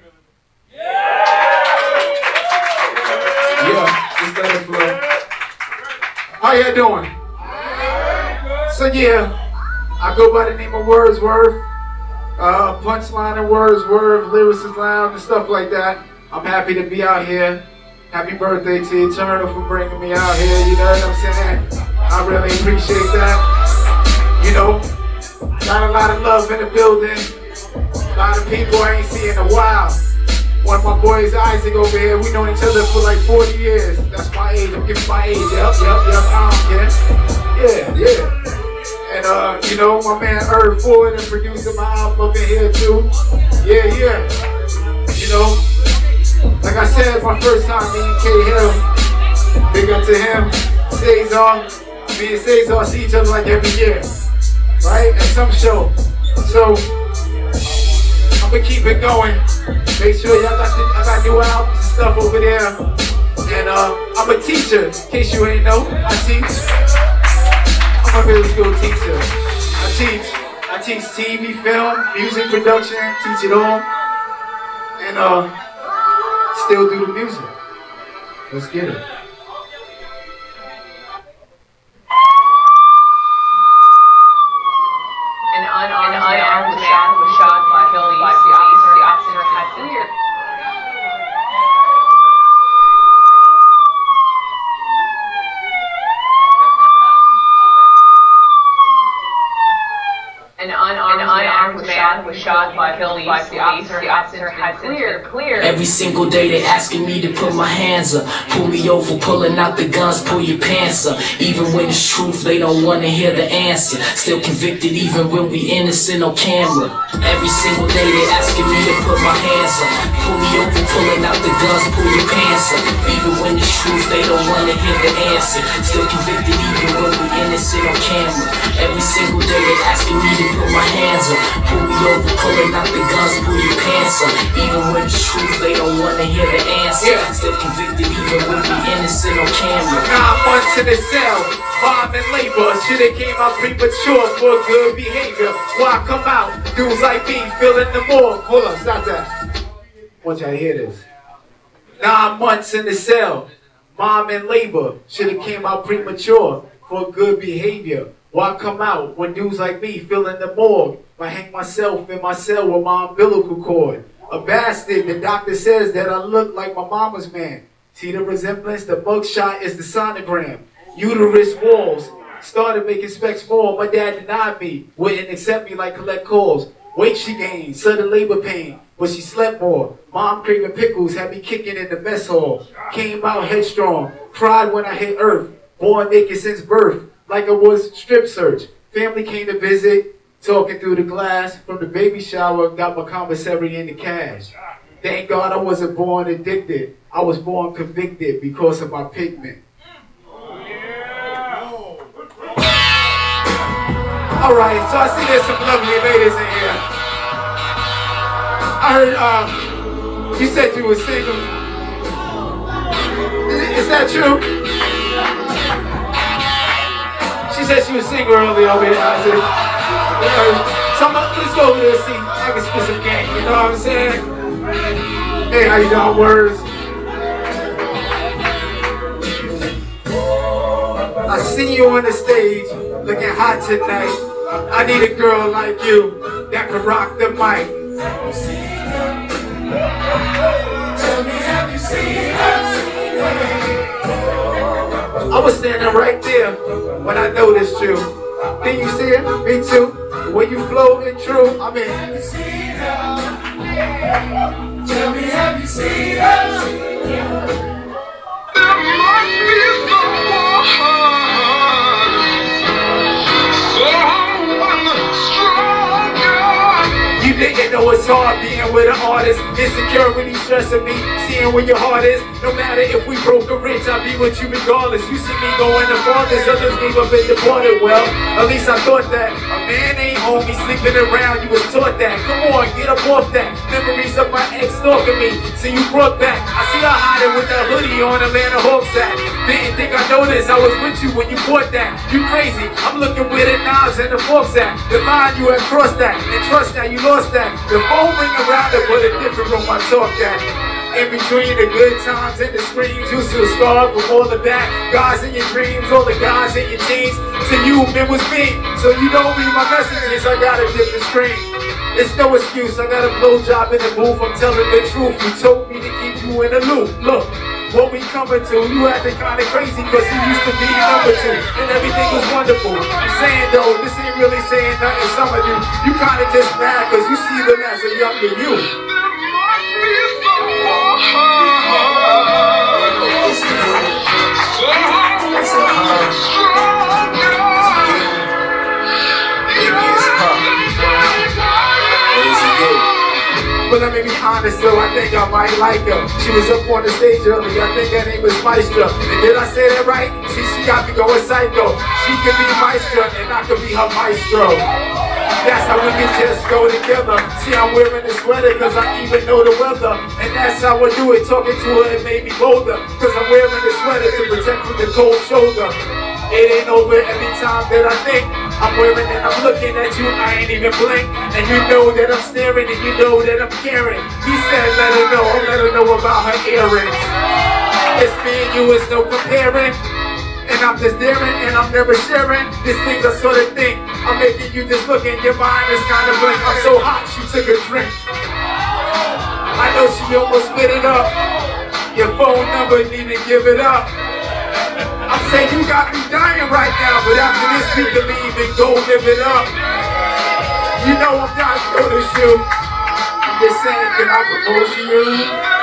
[SPEAKER 16] Yeah, just let it flow. How y'all doing? So yeah, I go by the name of Wordsworth. Uh, punchline and Wordsworth, lyricist lounge and stuff like that. I'm happy to be out here. Happy birthday to Eternal for bringing me out here. You know what I'm saying? I really appreciate that. You know, got a lot of love in the building. A lot of people I ain't seen in a while. One of my boys, Isaac, over here, we known each other for like 40 years. That's my age. I'm giving my age. Yep, yep, yep. I don't care. Yeah, yeah. And, uh, you know, my man Irv Ford and producing my album up in here, too. Yeah, yeah. You know, like I said, my first time meeting K Hill. Big up to him. Cesar. Me and Cesar see each other like every year. Right? At some show. So, I'm gonna keep it going. Make sure y'all got the, I got new albums and stuff over there. And uh, I'm a teacher, in case you ain't know. I teach. I'm a middle school teacher. I teach. I teach TV, film, music production, teach it all. And uh, still do the music. Let's get it.
[SPEAKER 17] An unarmed, an unarmed man was shot and killed by police. The officer has cleared. An unarmed, an unarmed man was shot by police. The officer, the officer has cleared. Cleared.
[SPEAKER 18] Every single day they asking me to put my hands up. Pull me over, pulling out the guns, pull your pants up. Even when it's truth, they don't wanna hear the answer. Still convicted even when we innocent on camera. Every single day they asking me to put my hands up. Pull me over, pulling out the guns, pull your pants up. Even when it's truth, they don't wanna hear the answer. Still convicted even when we innocent on camera. Every single day they asking me to put my hands up. Pull me over, pulling out the guns, pull your pants up. Even when it's truth, they don't wanna hear the answer. Still convicted even when we innocent on camera.
[SPEAKER 16] Nine months in the cell, bomb and labor. Should've came out premature for good behavior. Why come out? Dudes like me feeling the more. Hold on, stop that. Want y'all to hear this. Nine months in the cell, mom in labor. Should've came out premature for good behavior. Why come out when dudes like me feeling the morgue? I hang myself in my cell with my umbilical cord. A bastard, the doctor says that I look like my mama's man. See the resemblance? The mugshot is the sonogram. Uterus walls. Started making specs more. My dad denied me. Wouldn't accept me like collect calls. Weight she gained, sudden labor pain, but she slept more. Mom craving pickles had me kicking in the mess hall. Came out headstrong, cried when I hit earth. Born naked since birth, like it was strip search. Family came to visit, talking through the glass. From the baby shower, got my commissary in the cash. Thank God I wasn't born addicted. I was born convicted because of my pigment. All right, so I see there's some lovely ladies in here. I heard um, you said you were single. Is, is that true? Said she was single earlier over here. I said, so let's go over there and see. I can spit some game. You know what I'm saying? Hey, how you doing? Words. I see you on the stage looking hot tonight. I need a girl like you that can rock the mic. Tell me, have you seen her? I was standing right there when I noticed you. Did you see it? Me too. Way you flow and true. I mean, have you seen her? Tell me, have you seen her? There must be didn't know it's hard being with an artist. insecure, Insecurity stressing me, seeing where your heart is. No matter if we broke or rich, I'll be with you regardless. You see me going to farthest, others gave up and departed. Well, at least I thought that. A man ain't homie sleeping around, you was taught that. Come on, get up off that. Memories of my ex stalking me, see you brought back. I see her hiding with that hoodie on Atlanta Hawks hat. Didn't think I noticed I was with you when you bought that. You crazy, I'm looking where the knives and the forks at. The line you had crossed that, and trust that you lost that. The phone ring around it, but a different room I talk at. In between the good times and the screams, you still from all the bad guys in your dreams, all the guys in your teens. To you, it was me. So you don't read my messages, I got a different screen. It's no excuse, I got a blowjob in the booth, I'm telling the truth. You told me to keep you in the loop. Look, what we coming to. You acting kinda crazy cause you used to be number two. And everything was wonderful. I'm saying though, this ain't really saying nothing some of you. You kinda just mad cause you see them as a younger you. But let me be honest though, I think I might like her. She was up on the stage earlier, I think her name was Maestra. Did I say that right? See, she got me going psycho. She could be Maestra and I could be her maestro. That's how we can just go together. See, I'm wearing a sweater cause I even know the weather. And that's how I do it. Talking to her, it made me bolder. Cause I'm wearing a sweater to protect from the cold shoulder. It ain't over every time that I think I'm wearing and I'm looking at you, I ain't even blink. And you know that I'm staring and you know that I'm caring. He said, let her know, let her know about her earrings. It's me and you, it's no comparing. And I'm just daring and I'm never sharing. This thing a sort of thing. I'm making you just look and your mind is kind of blank. I'm so hot, she took a drink. I know she almost spit it up. Your phone number, need to give it up. I say you got me dying right now, but after this we can leave and go live it up. You know I'm not good as you. I'm just saying, can I propose to you?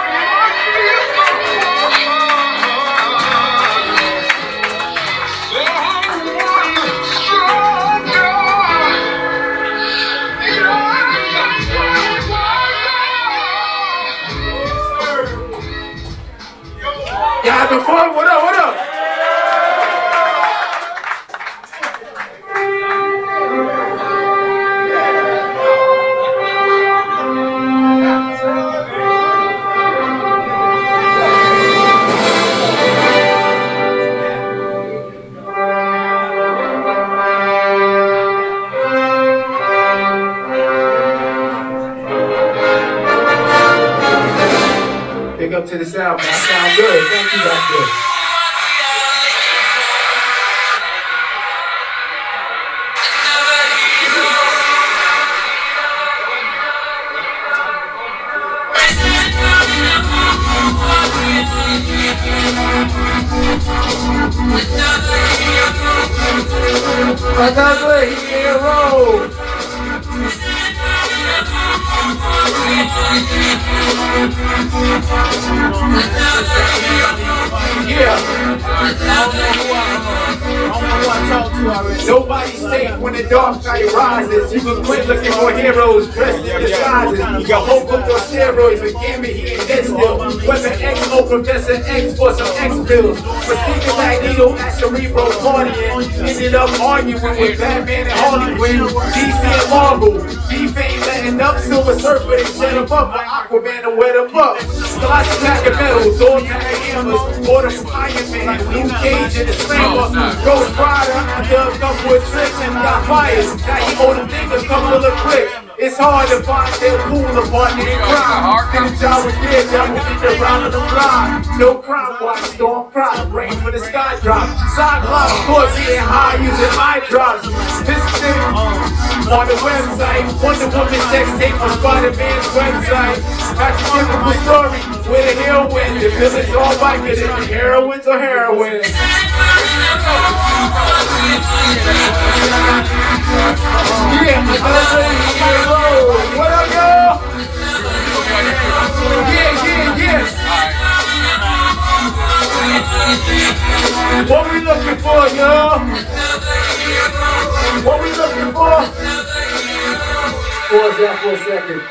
[SPEAKER 16] What up? What? To the sound, man. I sound good. Thank you, Doctor. Another hero. Nobody's safe when the dark night rises. You can quit looking for heroes dressed in disguises. Your Hulk hooked on steroids with Gambit, he ain't dead still. Weapon X, O, Professor X for some X pills. Mystique and Magneto at Cerebro partying. Ended up arguing with Batman and Harley Quinn. DC and Marvel. Beef ain't letting up. Silver Surfer, they set him up for Aquaman to wet him up. Colossus pack of metal, Thor pack of hammers. Order from Iron Man, Luke Cage and the Slammer. Ghost Rider, I a up with tricks and got fired. Now he owe the niggas a couple of bricks. It's hard to find their pool of in crime. Come job with their job will be the round of the block. No crime watch, storm crop, rain for the sky drop. Cyclops caught being high using eye drops. This thing on the website. Wonder Woman sex tape on Spider-Man's website. That's a typical story where the hero wins. The villains all biking and the heroines are heroin. Yeah, what up, y'all? Yeah, yeah, yeah. What we looking for, y'all? What we looking for? Pause that for a second.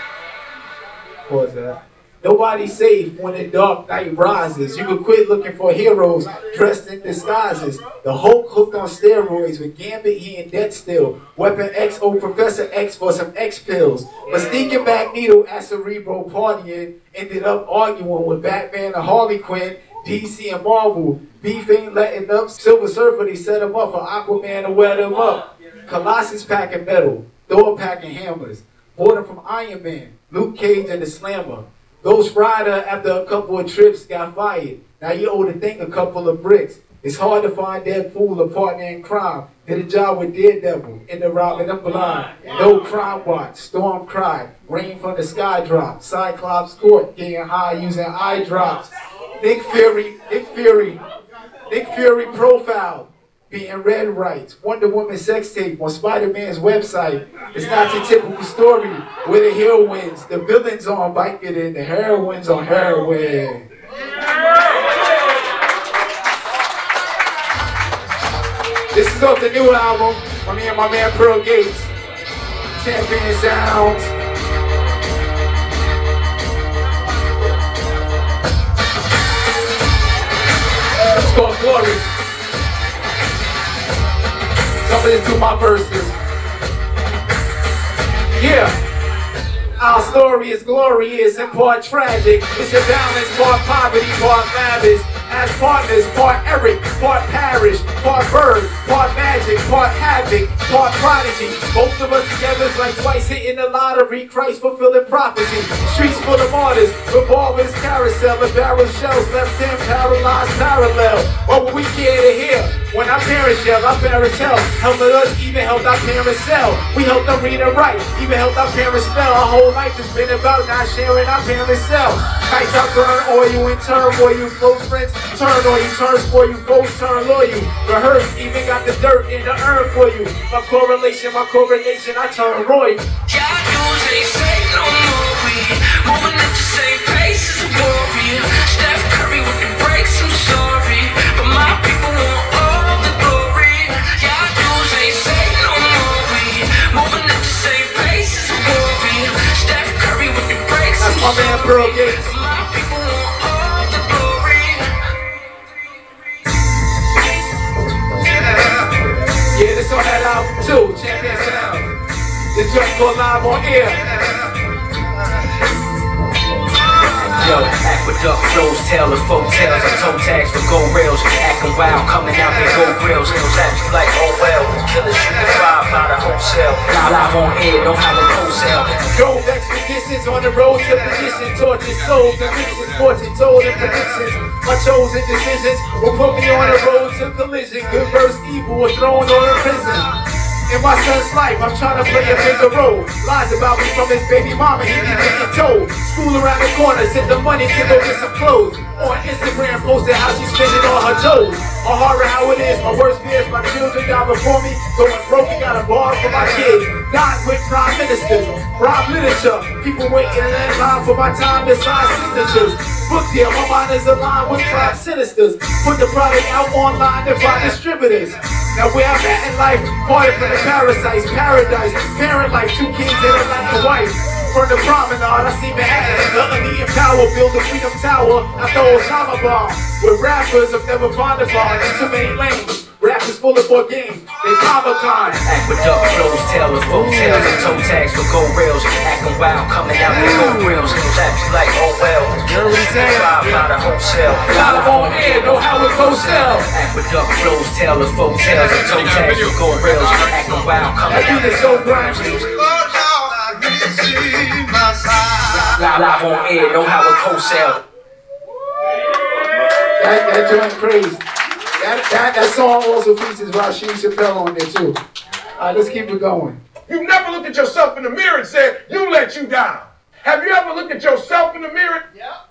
[SPEAKER 16] Pause that. Nobody's safe when the dark night rises. You can quit looking for heroes dressed in disguises. The Hulk hooked on steroids with Gambit, he in debt still. Weapon X, oh Professor X for some X pills. Mystique and Magneto at Cerebro partying ended up arguing with Batman and Harley Quinn, DC and Marvel. Beef ain't letting up. Silver Surfer, they set him up for Aquaman to wet him up. Colossus packing metal. Thor packing hammers. Order from Iron Man. Luke Cage and the Slammer. Ghost Rider, after a couple of trips, got fired. Now you owe the thing a couple of bricks. It's hard to find Deadpool a partner in crime. Did a job with Daredevil in the Robin the Blind. No crime watch. Storm cry. Rain from the sky drop. Cyclops court getting high using eye drops. Nick Fury, Nick Fury, Nick Fury profile being read right. Wonder Woman sex tape on Spider-Man's website. It's not your typical story where the hero wins, the villains on and the heroines on heroin. This is off the new album from me and my man Pearl Gates. Champion Sounds. It's called Glory. Somebody do my verses. Yeah. Our story is glorious and part tragic. It's a balance, part poverty, part lavish. As partners, part Eric, part Parrish, part Bird, part Magic, part Havoc, part Prodigy. Both of us together is like twice hitting the lottery. Christ fulfilling prophecy. Streets full of martyrs, revolvers, carousel, and barrel shells left them paralyzed parallel. What would we care to hear? When our parents yell, our parents help. Helped us, even helped our parents sell. We helped them read and write, even helped our parents spell. Our whole life has been about not sharing our parents sell. Nights out burn oil in turmoil, you close friends turn on you, turn for you, both turn loyal. Rehearse, even got the dirt in the urn for you. My correlation, my correlation, I turn royal.
[SPEAKER 19] They say no more, we moving at the same pace as a warrior. Steph Curry with the breaks, I'm sorry, but my people want all the glory. Y'all dudes ain't say no more, we moving at the same pace as a warrior. Steph Curry with the breaks,
[SPEAKER 16] That's
[SPEAKER 19] I'm
[SPEAKER 16] my man
[SPEAKER 19] sorry,
[SPEAKER 16] Pearl Gates. This on that album too, Champion Sound. This joint called Live on Air.
[SPEAKER 20] Yo, aqueduct flows, tell folk tales, I toe tags for gold rails, acting wild, coming out in gold grills, at you like oh well, killers shooting five by the wholesale, live on air, know how to wholesale.
[SPEAKER 16] Gold expeditions on the road to position, tortured souls, convictions, fortune told and predictions. My chosen decisions will put me on the road to collision. Good versus evil were thrown on a prison. In my son's life, I'm trying to play a bigger role. Lies about me from his baby mama, he didn't get told. School around the corner, sent the money to go get some clothes. On Instagram, posted how she's spending all her toes. A horror how it is, my worst fears, my children die before me. Going broke, got a bar for my kids. Not with prime ministers, prime literature. People waiting in line for my time to sign signatures. Book deal, my mind is aligned with crime sinisters. Put the product out online to find distributors. Now where I'm at in life, party for the parasites, paradise, parent life, two kids and a like a wife. From the promenade, I see Manhattan, the Indian power, build the Freedom Tower. I throw Osama bomb. With rappers, I've never a bar in too many lanes. Rap is full of more game, they Comic Con.
[SPEAKER 20] Aqueduct flows, tellers, folk tales, and toe tags for gold rails. Acting wild, coming out with gold grills. Clap you like, oh well. You know what he saying? Five by the wholesale.
[SPEAKER 16] Got 'em on air, know how it goes sell.
[SPEAKER 20] Aqueduct flows, tellers, folk tales, and toe tags for gold rails. Acting wild, coming
[SPEAKER 16] I do
[SPEAKER 20] out
[SPEAKER 16] this so grimy.
[SPEAKER 20] Live, live on air, know how it wholesale.
[SPEAKER 16] That, that joint crazy. That, that, that song also features Rasheed Chappell on there too. Alright, let's keep it going.
[SPEAKER 14] You've never looked at yourself in the mirror and said, you let you down. Have you ever looked at yourself in the mirror? Yeah.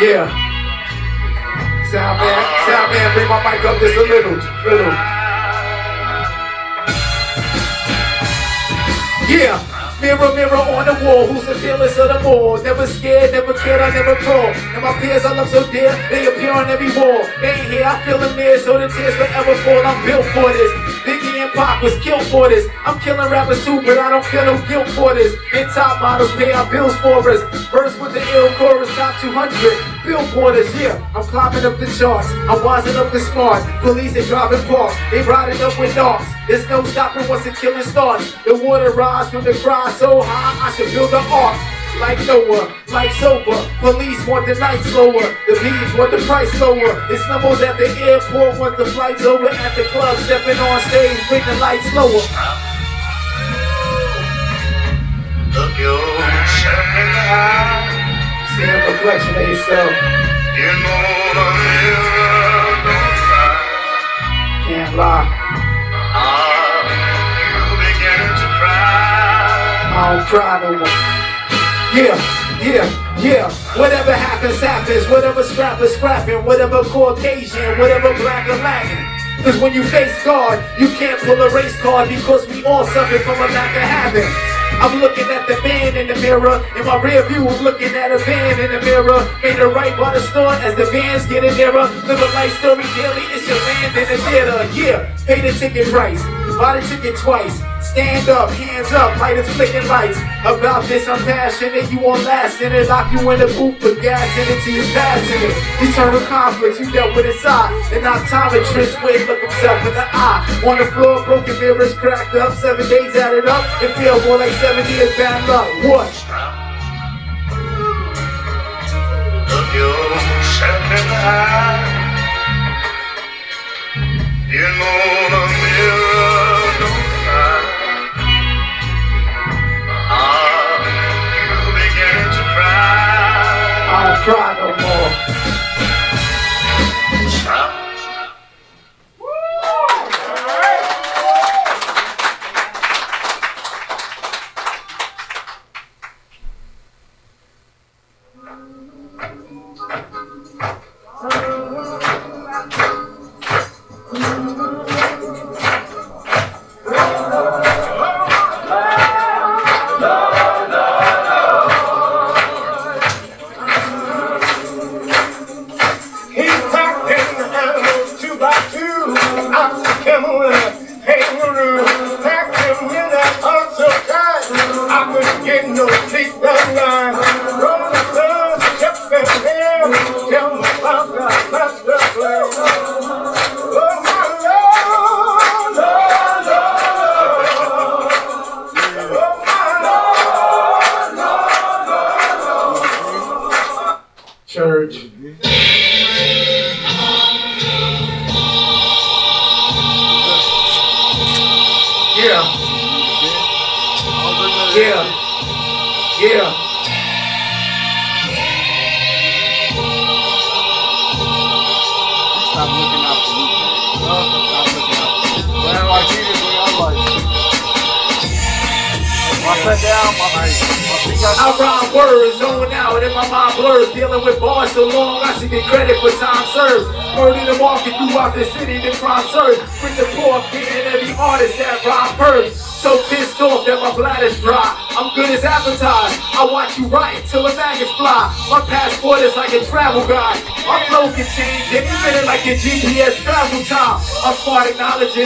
[SPEAKER 9] Look
[SPEAKER 16] Sound man, sound man, bring my mic up just a little, little. Yeah. Mirror, mirror on the wall, who's the fearless of them all? Never scared, never cared, I never crawl. And my peers I love so dear, they appear on every wall. They ain't here, I feel them near, so the tears forever fall. I'm built for this. Biggie and Pac was killed for this. I'm killing rappers too, but I don't feel no guilt for this. And top models pay our bills for us. Verse with the ill chorus, top 200. Billboarders, yeah, I'm climbing up the charts. I'm wising up the smart. Police they driving park. They riding up with dogs. There's no stopping once the killing starts. The water rise from the cry so high, I should build an ark. Like Noah, like sober. Police want the night slower. The bees want the price lower. It's numbers at the airport once the flight's over. At the club, stepping on stage, bring the lights lower.
[SPEAKER 9] Look in.
[SPEAKER 16] See a reflection of yourself.
[SPEAKER 9] You know the mirror don't lie.
[SPEAKER 16] Can't lie. I don't cry no more. Yeah, yeah, yeah. Whatever happens, happens. Whatever scrap is scrapping. Whatever Caucasian, whatever black or Latin. Cause when you face God, you can't pull a race card because we all suffer from a lack of having. I'm looking at the man in the mirror. In my rear view, I'm looking at a van in the mirror. Made a right by the store as the vans getting nearer. Live a life story daily. It's your land in the theater. Yeah, pay the ticket price. Buy the ticket twice. Stand up, hands up, light is flicking lights. About this, I'm passionate. You won't last in it. Lock you in the booth, put gas in it till you pass in it. Eternal conflicts you dealt with inside. An optometrist way look himself in the eye. On the floor, broken mirrors cracked up. Seven days added up. It feel more like seven years bad luck. What?
[SPEAKER 9] Look in the eye. You know the mirror You begin to cry.
[SPEAKER 16] I don't cry no more.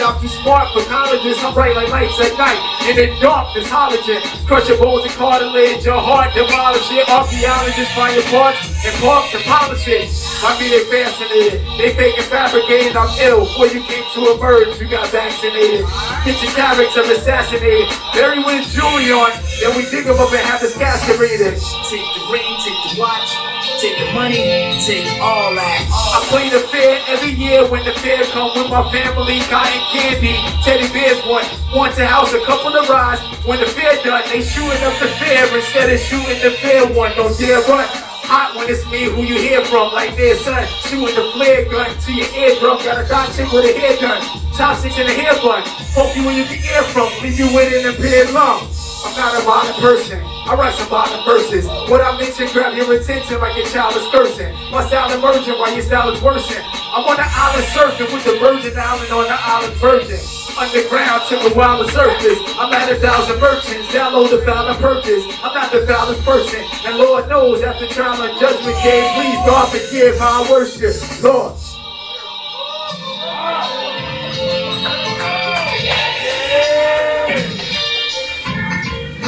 [SPEAKER 21] I'm
[SPEAKER 16] too smart for colleges. I'm bright like lights at night. In the dark, this halogen. Crush your bones and cartilage. Your heart demolish it. Archaeologists find your parts and parks and polish it. I be they fascinated. They fake and fabricated. I'm ill. Before you came to emerge, you got vaccinated. Get your character assassinated. Bury with on. Then we dig them up and have this casket raided.
[SPEAKER 18] Take the ring, take the watch, take the money, take all that.
[SPEAKER 16] I play the fair every year when the fair come with my family, cotton candy, teddy bears one, one to house, a couple of rides. When the fair done, they shooting up the fair instead of shooting the fair one. Don't dare run. Hot when it's me, who you hear from, like their son. Shooting the flare gun to your eardrum. Got a dot chick with a hair gun. Chopsticks in a hair bun. Poke you where you can ear from. Leave you with an impaired lung. I'm not a violent person. I write some violent verses. What I mention grab your attention like a child is cursing. My style emerging while your style is worsening. I'm on the island surfing with the Virgin Island on the island Virgin. Underground to the wild surface. I'm at a thousand merchants. Download the file and purchase. I'm not the foulest person. And Lord knows after trial and judgment day, please God forgive how I worship. Lord.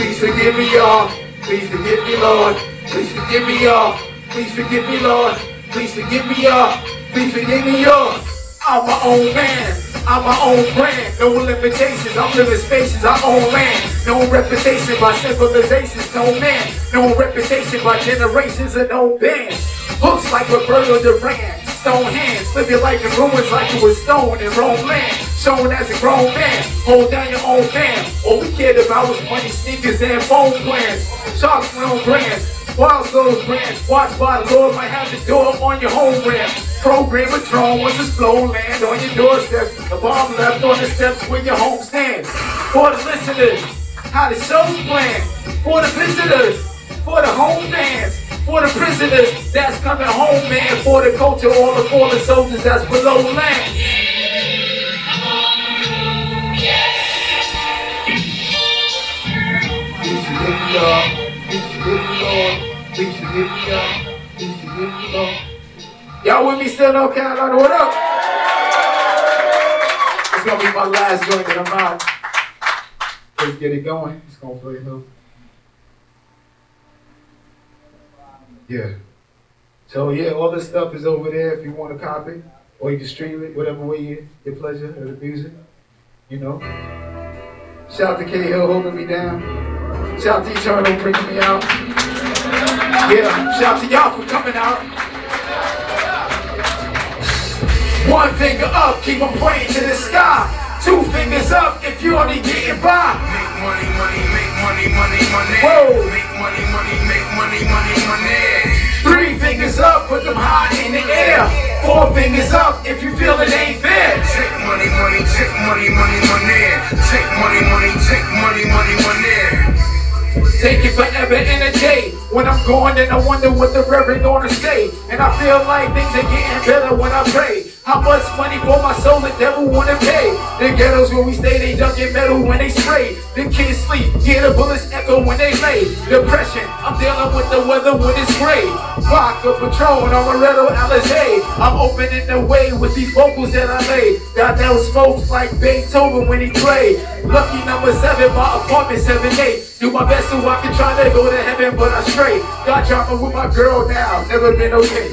[SPEAKER 16] Please forgive me, y'all. Please forgive me, Lord. Please forgive me, y'all. Please forgive me, Lord. Please forgive me, y'all. Please forgive me, y'all. I'm my own man. I'm my own brand. No limitations. I'm living spaces. I own land. No reputation by civilizations. No man. No reputation by generations and no band. Looks like Roberto Duran. Stone hands. Live your life in ruins like it was stone in Rome land. Shown as a grown man. Hold down your own fam. All we cared about was money, sneakers, and phone plans. Sharks own brands. Wild those brands. Watched by the Lord might have the door on your home ramp. Program a drone once it's flown, land on your doorstep. The bomb left on the steps where your home stands. For the listeners, how the show's planned. For the visitors, for the home fans, for the prisoners that's coming home, man. For the culture, all the fallen soldiers that's below land. Y'all. With me still, North Carolina? What up? It's gonna be my last joint that I'm out. Let's get it going. It's gonna play though. Yeah. So yeah, all this stuff is over there if you want to copy, or you can stream it, whatever way you your pleasure of the music. You know. Shout out to K Hill holding me down. Shout out to Eternal bringing me out. Yeah, shout out to y'all for coming out. One finger up, keep on pointing to the sky. Two fingers up if you only getting by.
[SPEAKER 14] Make money, money, make money, money, money.
[SPEAKER 16] Whoa.
[SPEAKER 14] Make money, money, make money, money, money.
[SPEAKER 16] Three fingers up, put them high in the air. Four fingers up if you feel it ain't fair.
[SPEAKER 14] Take money, money, take money, money, money. Take money, money, take money, money, money.
[SPEAKER 16] Take it forever and a day. When I'm gone, then I wonder what the reverend gonna say. And I feel like things are getting better when I pray. How much money for my soul the devil wanna pay? The ghettos where we stay, they dunk in metal when they spray. The kids sleep, hear the bullets echo when they lay. Depression, I'm dealing with the weather when it's gray. Vodka, Patron, Amaretto, Alizé. I'm opening the way with these vocals that I lay. Got that smokes like Beethoven when he played. Lucky number seven, my apartment seven eight. Do my best so I can try to go to heaven, but I stray. Got drama with my girl now, never been okay.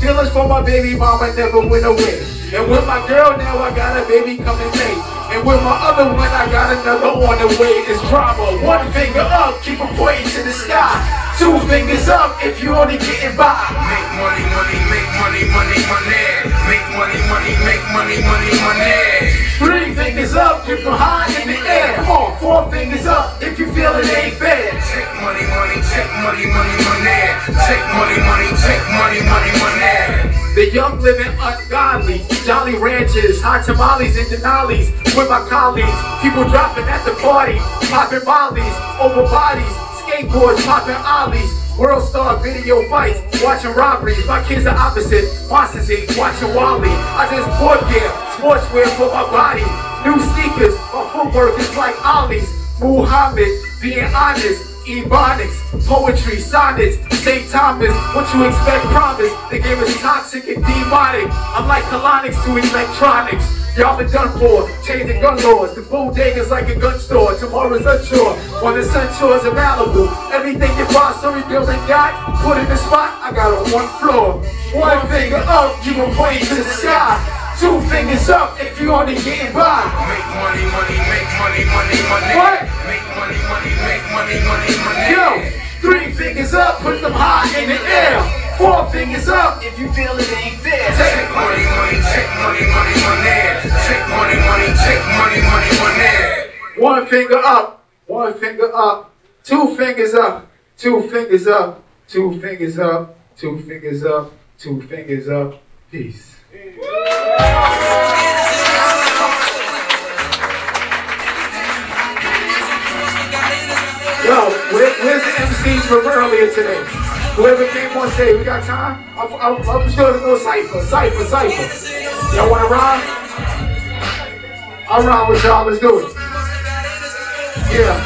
[SPEAKER 16] Feelings for my baby mama never went away. And with my girl now, I got a baby coming May. And with my other one, I got another on the way. It's drama. One finger up, keep them pointing to the sky. Two fingers up if you only getting by.
[SPEAKER 14] Make money, money, make money, money, money. Make money, money, make money, money, money.
[SPEAKER 16] Three fingers up, keep them high in the air. Come on, four fingers up if you feel it ain't fair.
[SPEAKER 14] Take money, money, take money, money, money. Take money, money, take money, money, money.
[SPEAKER 16] The young living ungodly, jolly ranches, hot tamales and denali's with my colleagues. People dropping at the party, popping mollies over bodies, skateboards popping ollies. World star video fights, watching robberies. My kids are opposite. Inc. watching Wally. I just bought gear, sportswear for my body. New sneakers, my footwork is like Ollie's. Muhammad, being honest. Ebonics, poetry, sonnets, St. Thomas, what you expect promise. The game is toxic and demonic. I'm like colonics to electronics. Y'all been done for, changing gun laws. The bodega's like a gun store. Tomorrow's unsure. On the sunshores of Malibu. Everything your boss story building got, put in the spot. I got on one floor. One finger up, you gon' point to the sky. Two fingers up if you only getting by.
[SPEAKER 14] Make money, money, make money, money, money.
[SPEAKER 16] What?
[SPEAKER 14] Make money,
[SPEAKER 16] Yo, three fingers up, put them high in the air. Four fingers up if you feel it ain't fair.
[SPEAKER 14] Take money, money, take money, money, money. Take money, money, take money, money, money.
[SPEAKER 16] One finger up, one finger up, two fingers up, two fingers up, two fingers up, two fingers up, two fingers up. Peace. Where's from earlier today? Whoever came on stage, we got time? I'm, I'm, I'm sure there's no cipher, cipher, cipher. Y'all wanna rhyme? I'll rhyme with y'all, let's do it. Yeah.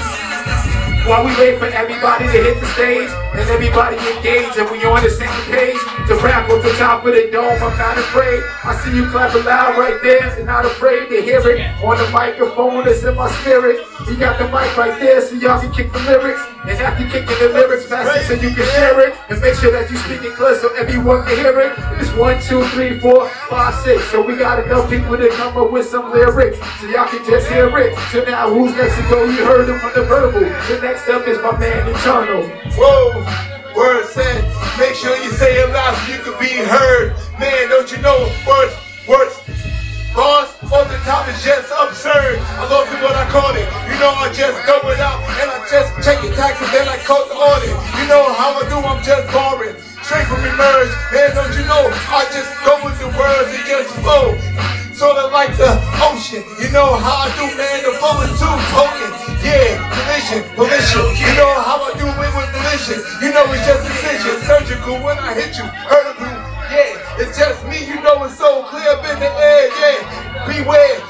[SPEAKER 16] While we wait for everybody to hit the stage and everybody engage and we on the same page to rap off the top of the dome, I'm not afraid. I see you clapping loud right there and not afraid to hear it on the microphone. It's in my spirit. You got the mic right there so y'all can kick the lyrics. And after kicking the lyrics, pass it so you can share it and make sure that you speak it clear so everyone can hear it. It's one, two, three, four, five, six. So we gotta enough people to come up with some lyrics so y'all can just hear it. So now who's next to go? You heard them from the verbal. The next up is my man Eternal.
[SPEAKER 7] Whoa, word said, make sure you say it loud so you can be heard. Man, don't you know words, words, bars on the top is just absurd. I love it what I call it. You know I just throw it out and I just check it taxes then I call the audit. You know how I do, I'm just barring. Straight from emerge, man, don't you know? I just go with the words and just flow. Sorta like the ocean. You know how I do, man, the flow is too potent. Yeah, collision, collision. You know how I do it with collision. You know it's just precision, surgical when I hit you. You? Yeah, it's just me, you know it's so clear up in the air, yeah. Beware,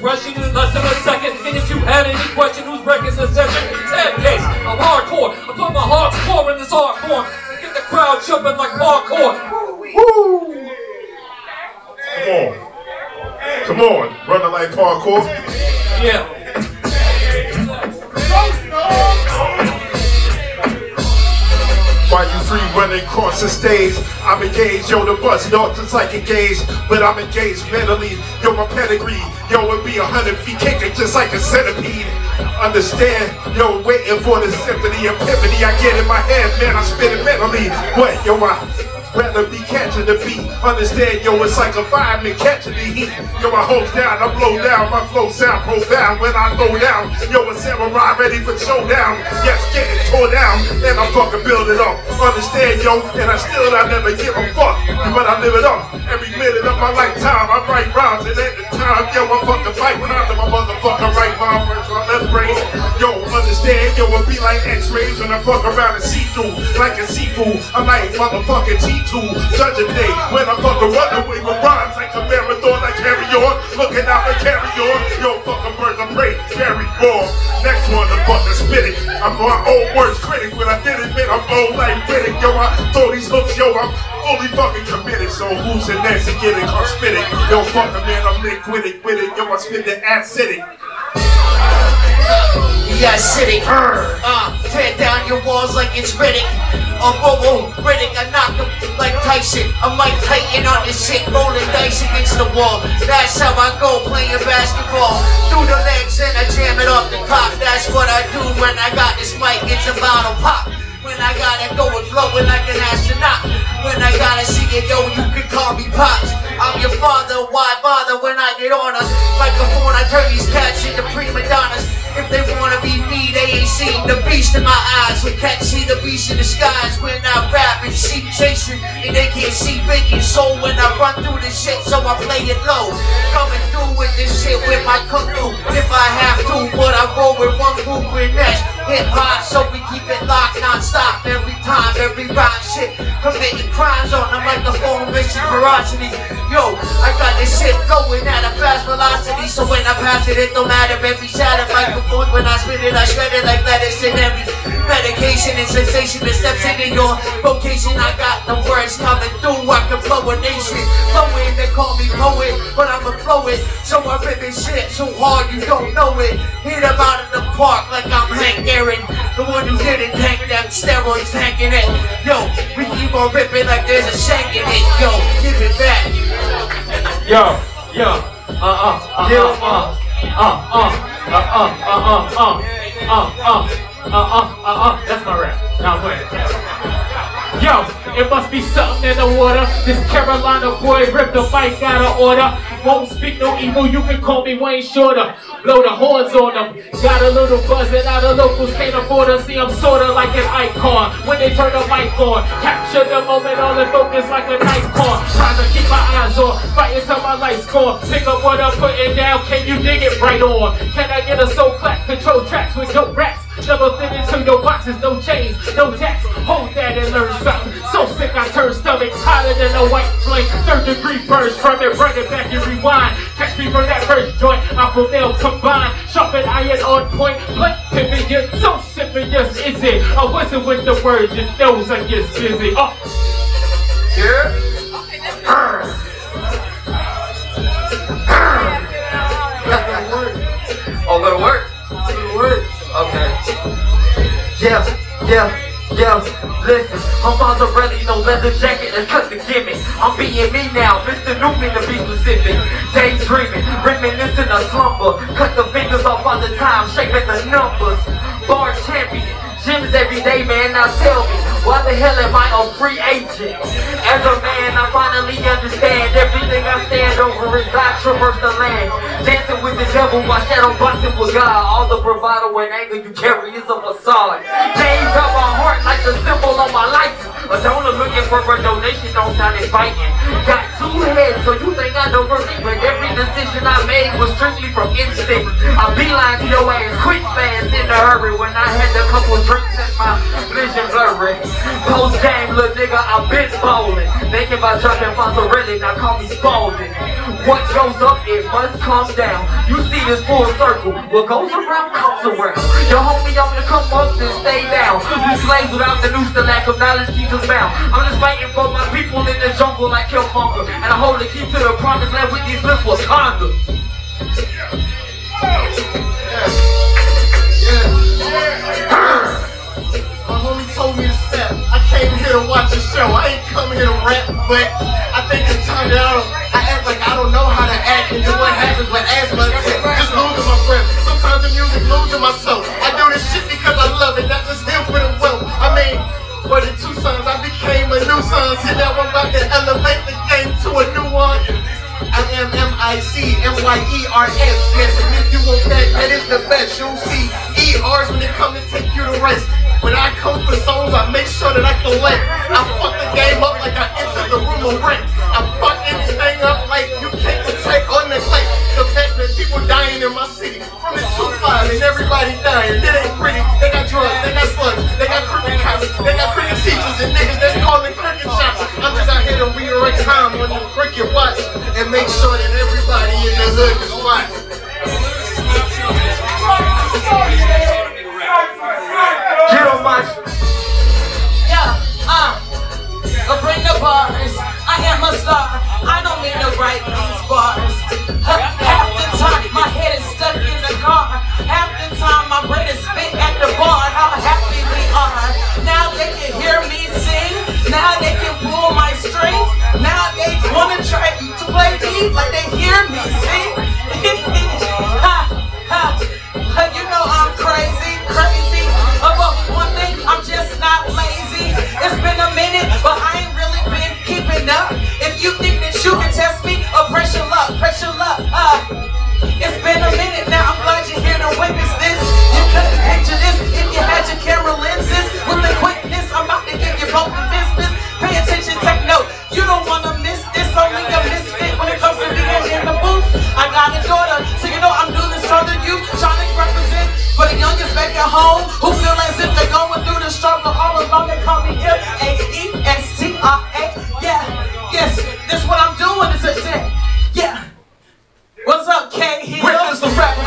[SPEAKER 16] aggression in less than a second. And if you had any question who's wrecking the session, head case. I'm hardcore. I put my heart's core in this hardcore. Get the crowd jumping like parkour.
[SPEAKER 7] Woo! Come on. Come on, running like parkour.
[SPEAKER 16] Yeah.
[SPEAKER 7] While you free running across the stage, I'm engaged, yo, the bus not is like engaged, but I'm engaged mentally, yo, my pedigree, yo, it be a hundred feet kicking just like a centipede. Understand, yo, waiting for the symphony, epiphany I get in my head, man, I spit it mentally. What, yo, I rather be catching the beat. Understand, yo, it's like a fireman catching the heat. Yo, I hold down, I blow down, my flow sound profound when I throw down. Yo, a samurai ready for showdown. Yes, getting tore down, and I'm fucking build it up. Understand, yo, and I still I never give a fuck, but I live it up. Every minute of my lifetime, Write rhymes, and at the time, yo, I fucking fight crimes, and my motherfucker write my verse. I let
[SPEAKER 22] dead, yo, understand it be like x-rays when I fuck around and see through. Like a seafood, I might motherfucking T2. Judging day, when I fucking run away with rhymes like a marathon, I carry on. Looking out and carry on. Yo, fucking birds, I pray, carry on. Next one, the fucking spit it. I'm my own worst critic. When I did it, man, I'm old like Riddick. Yo, I throw these hooks, yo, I'm fully fucking committed. So who's the next to get it? Come spit it. Yo, fucking man, I'm Nick with it, with it. Yo, I spit the acidic.
[SPEAKER 23] Yeah, city. Uh, tear down your walls like it's Riddick. Uh, Bobo, Riddick, I knock him like Tyson. I'm like Titan on this shit, rolling dice against the wall. That's how I go playing basketball. Through the legs and I jam it off the top. That's what I do when I got this mic. It's a bottle pop. When I gotta go and flowing like an astronaut. When I see it, yo, you can call me Pops. I'm your father, why bother when I get on a microphone? I turn these cats into prima donnas. If they wanna be me, they ain't seen the beast in my eyes. We can't see the beast in the skies when I rap and sheep chasing, and they can't see bacon. So when I run through this shit, so I play it low. Coming through with this shit with my fu, if I have to. But I roll with one group and that's hip hop, so we keep it locked non-stop every time, every rhyme shit. Committing crimes on the microphone, mission ferocity. Yo, I got this shit going at a fast velocity, so when I pass it, it don't matter. Every shattered microphone, when I spit it, I shred it like lettuce in every medication and sensation that steps into your vocation. I got the words coming through, I can flow a nation. Flowing, they call me poet, but I'm a poet. So I rip this shit so hard you don't know it. Hit out in the park like I'm Hank Aaron, cheering. The one who's in it, tank that steroids tanking it. Yo, we keep on ripping like there's a shank in it. Yo, give it back.
[SPEAKER 24] Yo, yo, uh uh, uh uh, uh uh, uh uh, uh uh, uh uh, uh uh uh, uh, uh, uh, that's my rap. Now playing. Yo, it must be something in the water. This Carolina boy ripped the mic out of order. Won't speak no evil, you can call me Wayne Shorter. Blow the horns on them. Got a little buzz and now the locals can't afford to see I'm sorta like an icon. When they turn the mic on, capture the moment all in focus like a night car. Trying to keep my eyes on, fighting till my lights gone. Pick up what I'm putting down, can you dig it right on? Can I get a soul clap, control tracks with no raps? Never fit into your boxes, no chains, no tax. Hold that and learn something. So sick I turn stomachs hotter than a white flame. Third degree burst from it, run it back and rewind. Catch me from that first joint, I from nail combined. Sharpen iron on point, blunt pippin', you're so syphilis, is it? A whistle with the words, your nose I get busy. Oh.
[SPEAKER 23] Yeah?
[SPEAKER 25] Oh, go to work? Go to work. Okay.
[SPEAKER 20] Yeah, yeah, yeah. Listen, I'm Fonzarelli, no leather jacket, let's cut the gimmick. I'm being me now, Mr. Newman to be specific. Daydreaming, reminiscing a slumber. Cut the fingers off all the time, shaping the numbers. Bar champion, gyms every day, man. Now tell me, why the hell am I a free agent? As a man, I finally understand everything I stand over as I traverse the land. Dancing with the devil while shadow boxing with God. All the bravado and anger you carry is a facade. Names on my heart like the symbol on my license. A donor looking for a donation don't sound inviting. Got two heads, so you think I don't work, but every decision I made was strictly from instinct. I beeline to your ass quick fast in a hurry when I had a couple and my vision blurry. Post game, little nigga, I've been bowling. Thinking about dropping Fonzarelli, now call me Spalding. What goes up, it must come down. You see this full circle, what goes around comes around. Your homie on to come up and stay down. You slaves without the noose, the lack of knowledge keeps us bound. I'm just fighting for my people in the jungle like Killmonger. And I hold the key to the promised land with these lips Wakanda.
[SPEAKER 23] My here to watch a show. I ain't come here to rap, but I think it's time that I don't. I act like I don't know how to act, and then what happens when asthma? Just losing my breath. Sometimes the music losing my soul. I do this shit because I love it, not just here for the wealth. I mean, for the two sons, I became a new son. See now I'm about to elevate the game to a new one. I am M-I-C-M-Y-E-R-S. Yes, and if you want that, that is the best. You'll see E-R's when they come to take you to rest. When I come for songs, I make sure that I collect. I fuck the game up like I entered the room of rent. I fuck anything up like you can't protect or neglect. The fact that people dying
[SPEAKER 22] in my city. From the 2-5 and everybody dying. It ain't pretty. They got drugs, they got slugs, they got crooked cops, they got crooked teachers and niggas that's calling cricket shots. I'm just out here to redirect time on the cricket watch and make sure that everybody in the hood is watched.
[SPEAKER 13] Get on my
[SPEAKER 17] Yeah, uh, bring the bars. I am a star. I don't mean to write these bars. Half the time my head is stuck in the car. Half the time my brain is spit at the bar. How happy we are. Now they can hear me sing. Now they can pull my strings. Now they wanna try to play me like they hear me sing. ha, ha. You know I'm crazy, crazy. But one thing, I'm just not lazy. It's been a minute, but I ain't really been keeping up. If you think that you can test me, uh, pressure luck, pressure luck. Uh, it's been a minute now. I'm glad you're here to witness this. You couldn't picture this if you had your camera lenses. With the quickness, I'm about to give you both the business. Pay attention, take note. You don't wanna miss this. Only a misfit when it comes to being in the booth. I got a daughter, so you know I'm doing this stronger than you. Trying to represent for the youngest back at home who feel as if they're going through the struggle all along. They call me M A E S T I A. Yeah, yes, this what I'm doing is a day. Yeah. What's up, K?
[SPEAKER 13] Witness the rap.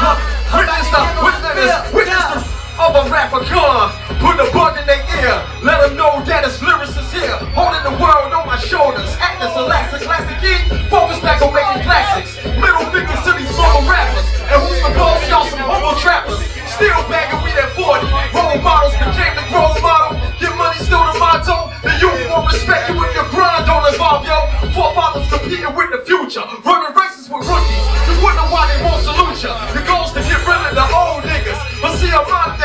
[SPEAKER 13] Witness the witness witness the of a rapper gun. Put the bug in their ear. Let them know that it's lyricists here. Holding the world on my shoulders. Acting elastic, classic kid. Focus back on making classics. Middle fingers to these mama rappers. And who's the boss? Y'all some homo trappers. Still bagging we that 40. Role models became the role model. Get money still the motto. The youth won't respect you if your grind don't evolve, yo. Forefathers competing with the future. Running races with rookies. You wonder why they won't salute ya. The goal's to get rid of the old niggas. But see, I'm out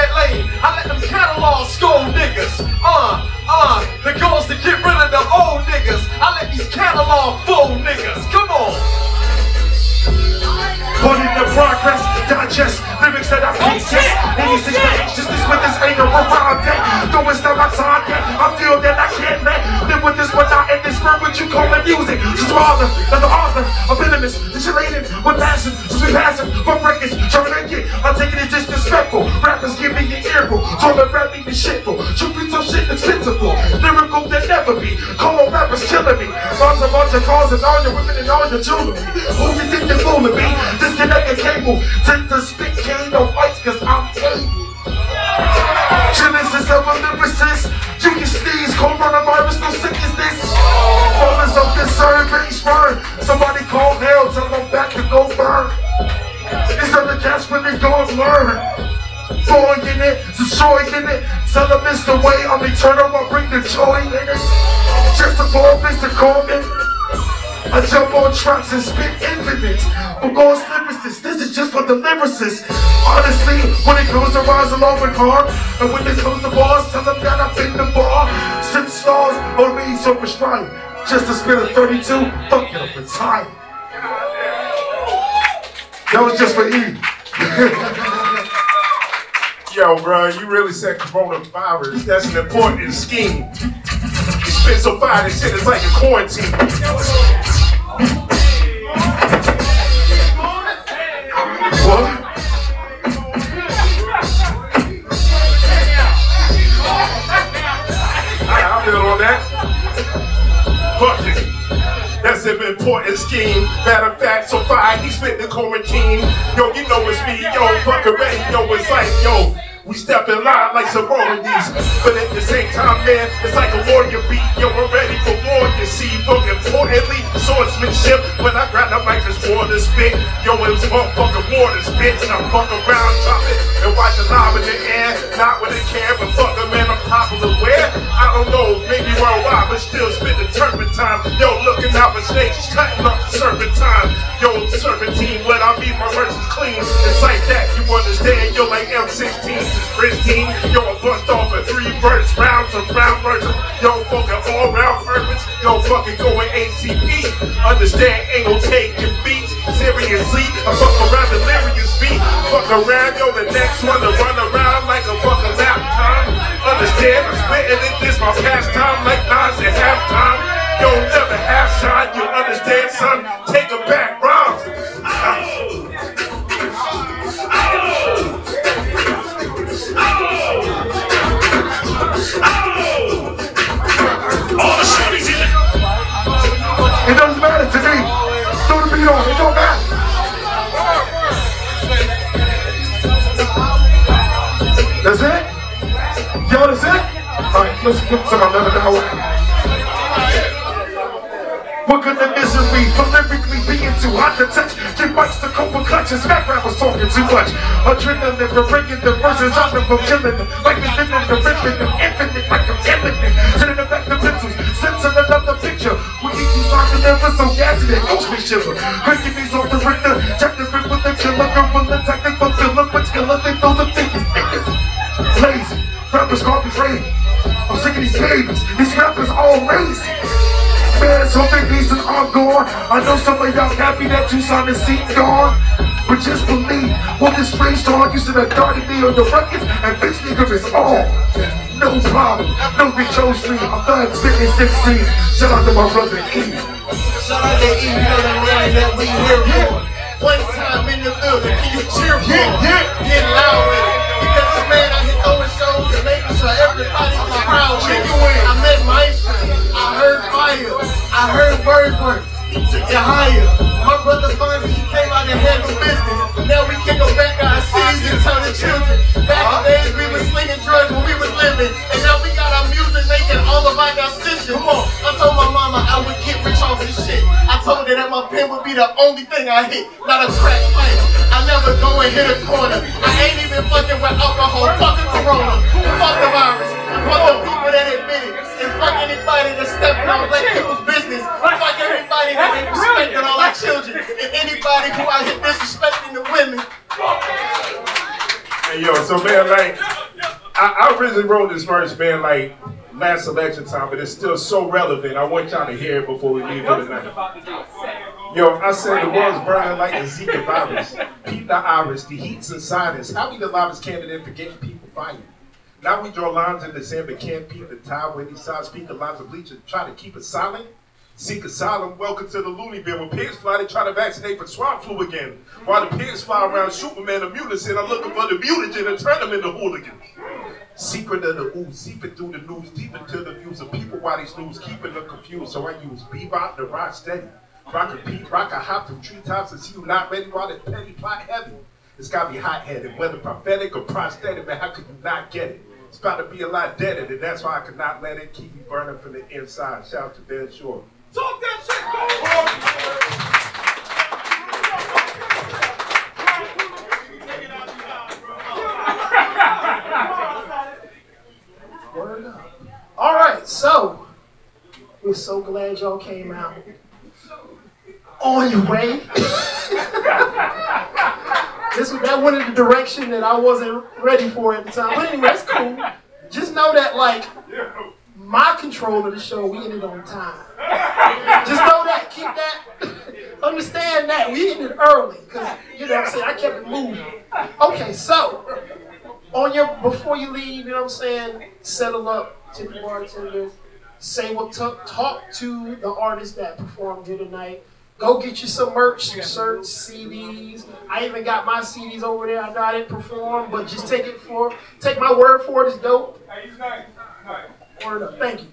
[SPEAKER 13] niggas. Uh, uh, the goal's to get rid of the old niggas. I let these catalog fold niggas. Come on.
[SPEAKER 14] Put in the progress, digest can't test. 86 page, just this with this anger around that. Though it's not my time yet, I feel that I can't let live with this without in this word what you call it music. Just rather as the author of venomous, insulated with passion, sweet passion for breakage, trying to get. I'm taking it disrespectful. Rappers give me an earful, trying to rap me shitful. Truth be told, shit is pitiful. Lyrical that never be. On rappers killing me. Bunch a bunch of cars and all your women and all your jewelry. Who you think you're fooling me? Disconnect the cable. Take the spit cane no fights cause I'm table. Genesis of a lyricist. You can sneeze, coronavirus, no sick as this. Moments of base burn. Somebody call hell, tell them back to go burn. These are the cats when they don't learn. Throwing in it, destroying it. Tell them it's the way I'm eternal, I bring the joy in it. Just a ball, Mr. Corbin. I jump on tracks and spit infinite. For God's lyricists, this is just for the lyricists. Honestly, when it comes to rise along with car, and when it comes to bars, tell them that I've been the bar. Six stars on me, so prescribed. Just to spit a 32, fuck it, I'm retired. That was just for E.
[SPEAKER 22] Yo, bro, you really said coronavirus. That's an important scheme. You spit so far, this shit is like a quarantine. What? Fuck it. That's an important scheme. Matter of fact, so far he spit the quarantine. Yo, you know it's me. Yo, fuck already. Yo, it's like, yo. We step in line like sororities. But at the same time, man, it's like a warrior beat. Yo, we're ready for war, you see. Fuck importantly, swordsmanship. When I grab the mic, it's war to spit. Yo, it was motherfucking war to spit. And I fuck around, drop it, and watch it live in the air. Not with a care, but fuck it, man, I'm popular where? I don't know, maybe worldwide, but still spit the turpentine. Yo, looking out for snakes, cutting up the serpentine. Yo, serpentine, when I beat my verses clean. It's like that, you understand? Yo, like M16 is pristine. Yo, I bust off a three verse rounds of round verses. Yo, fucking all round purpose. Yo, fucking going ACP. Understand, ain't no taking beats. Seriously, I fuck around delirious beat. Fuck around, yo, the next one to run around like a fucking lap time. Understand, I'm spitting it, this my pastime like Nas at halftime. Yo, never half shine, you understand, son? Take a back, rhymes. Let's get some it now. We're gonna misery for lyrically being too hot to touch. Get mics to cope with clutches. Smack rappers talking too much. Adrenaline for bringing the verses out of them, killing them. Like the villain, the ripping them. Infinite, like I'm infinite. Sending them back to pencils. Sensing another picture. We need to start to never so gassy that ghost me shiver. Breaking these off the ringer. Check the rip with the killer. Gorilla technical filler. But killer, they throw the biggest niggas. Lazy. Rappers call me crazy. I'm sick of these. These rappers all lazy. Man, so big pieces are gone. I know some of y'all happy that Tucson is seat gone. But just believe, when this brainstorm used to have darted me on the records, and bitch nigga is on. No problem, no bitch O Street. I'm done spitting 16. Shout out to my brother E.
[SPEAKER 26] Shout out to E, you know the line that we here for. One time in the building, can you cheer for him? Get loud Because man out here throwing shows and making sure around with it. I met Maestro. I heard fire. I heard word work. He took it higher. My brother Fonzie, he came out and handled business. Now we can go back to our cities and tell the children. Back in days we was slinging drugs when we was living. And now we got our music making all of our decisions. Come on. I told my mama I would get rich off this shit. I told her that my pen would be the only thing I hit, not a crack pipe. I never go and hit a corner. I ain't even fucking with alcohol. Fuck the corona. Fuck the virus. Fuck the people that admit it. And fuck anybody that's stepping on black people's business. Fuck everybody that ain't respecting all our children. And anybody who out here disrespecting the women.
[SPEAKER 22] Hey yo, so man, like, I, I originally wrote this verse, man, like last election time, but it's still so relevant. I want y'all to hear it before we leave for the night. Yo, I said the world's burning like a Zika virus. Peep the iris, the heat's inside us. How we the loudest candidate for getting people fired? Now we draw lines in the sand, but can't peep the tide where these sides speak the lines of bleach and try to keep it silent. Seek asylum, welcome to the loony bin. When pigs fly, they try to vaccinate for swine flu again. While the pigs fly around Superman and mutagen, I'm looking for the mutagen and turn them into hooligans. Secret of the ooze, seeping through the news, deep into the views of people while these news keeping them confused. So I use bebop to rock steady. Rock a beat, rock a hop from treetops and see you not ready while the petty plot heavy. It's gotta be hot headed, whether prophetic or prosthetic, man, how could you not get it? It's about to be a lot deader, and that's why I could not let it keep me burning from the inside. Shout out to Ben Shore.
[SPEAKER 14] Talk that shit,
[SPEAKER 2] Word up. All right, so we're so glad y'all came out. On your way. this that went in the direction that I wasn't ready for at the time. But anyway, it's cool. Just know that like my control of the show, we ended on time. Just know that. Keep that. Understand that. We ended early. Cause you know what I'm saying, I kept it moving. Okay, so on your before you leave, you know what I'm saying, settle up to the bartender, say what talk, talk to the artist that performed here tonight. Go get you some merch, some shirts, CDs. I even got my CDs over there. I know I didn't perform, but just take it for take my word for it. It's dope. Word up. Thank you.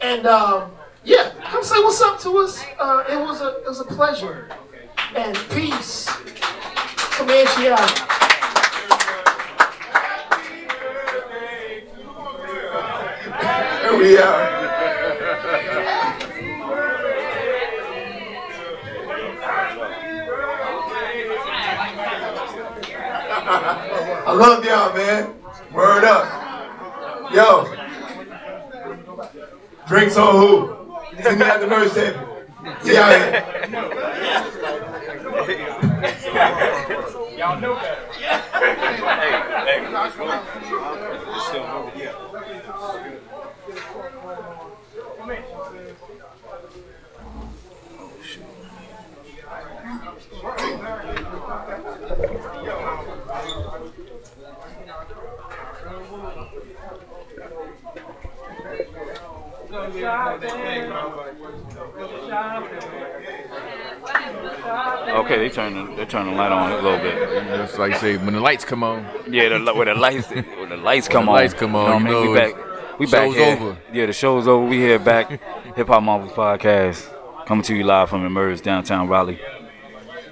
[SPEAKER 2] And um, yeah, come say what's up to us. Uh, it was a it was a pleasure. And peace. Comanche out.
[SPEAKER 12] Here we are. I love y'all, man. Word up. Yo. Drinks on who? See me at the merch table. See y'all here.
[SPEAKER 14] Y'all know better.
[SPEAKER 27] Okay, they turn the, they turn the light on a little bit.
[SPEAKER 28] Just like you say, when the lights come on.
[SPEAKER 27] Yeah, the, when the lights when the lights
[SPEAKER 28] When
[SPEAKER 27] come
[SPEAKER 28] the
[SPEAKER 27] on.
[SPEAKER 28] lights come on,
[SPEAKER 27] You know
[SPEAKER 28] you
[SPEAKER 27] what I
[SPEAKER 28] know
[SPEAKER 27] mean? we back. We back
[SPEAKER 28] show's
[SPEAKER 27] here.
[SPEAKER 28] over.
[SPEAKER 27] Yeah, the show's over. We here back. Hip Hop Marvels podcast coming to you live from Emerge downtown Raleigh.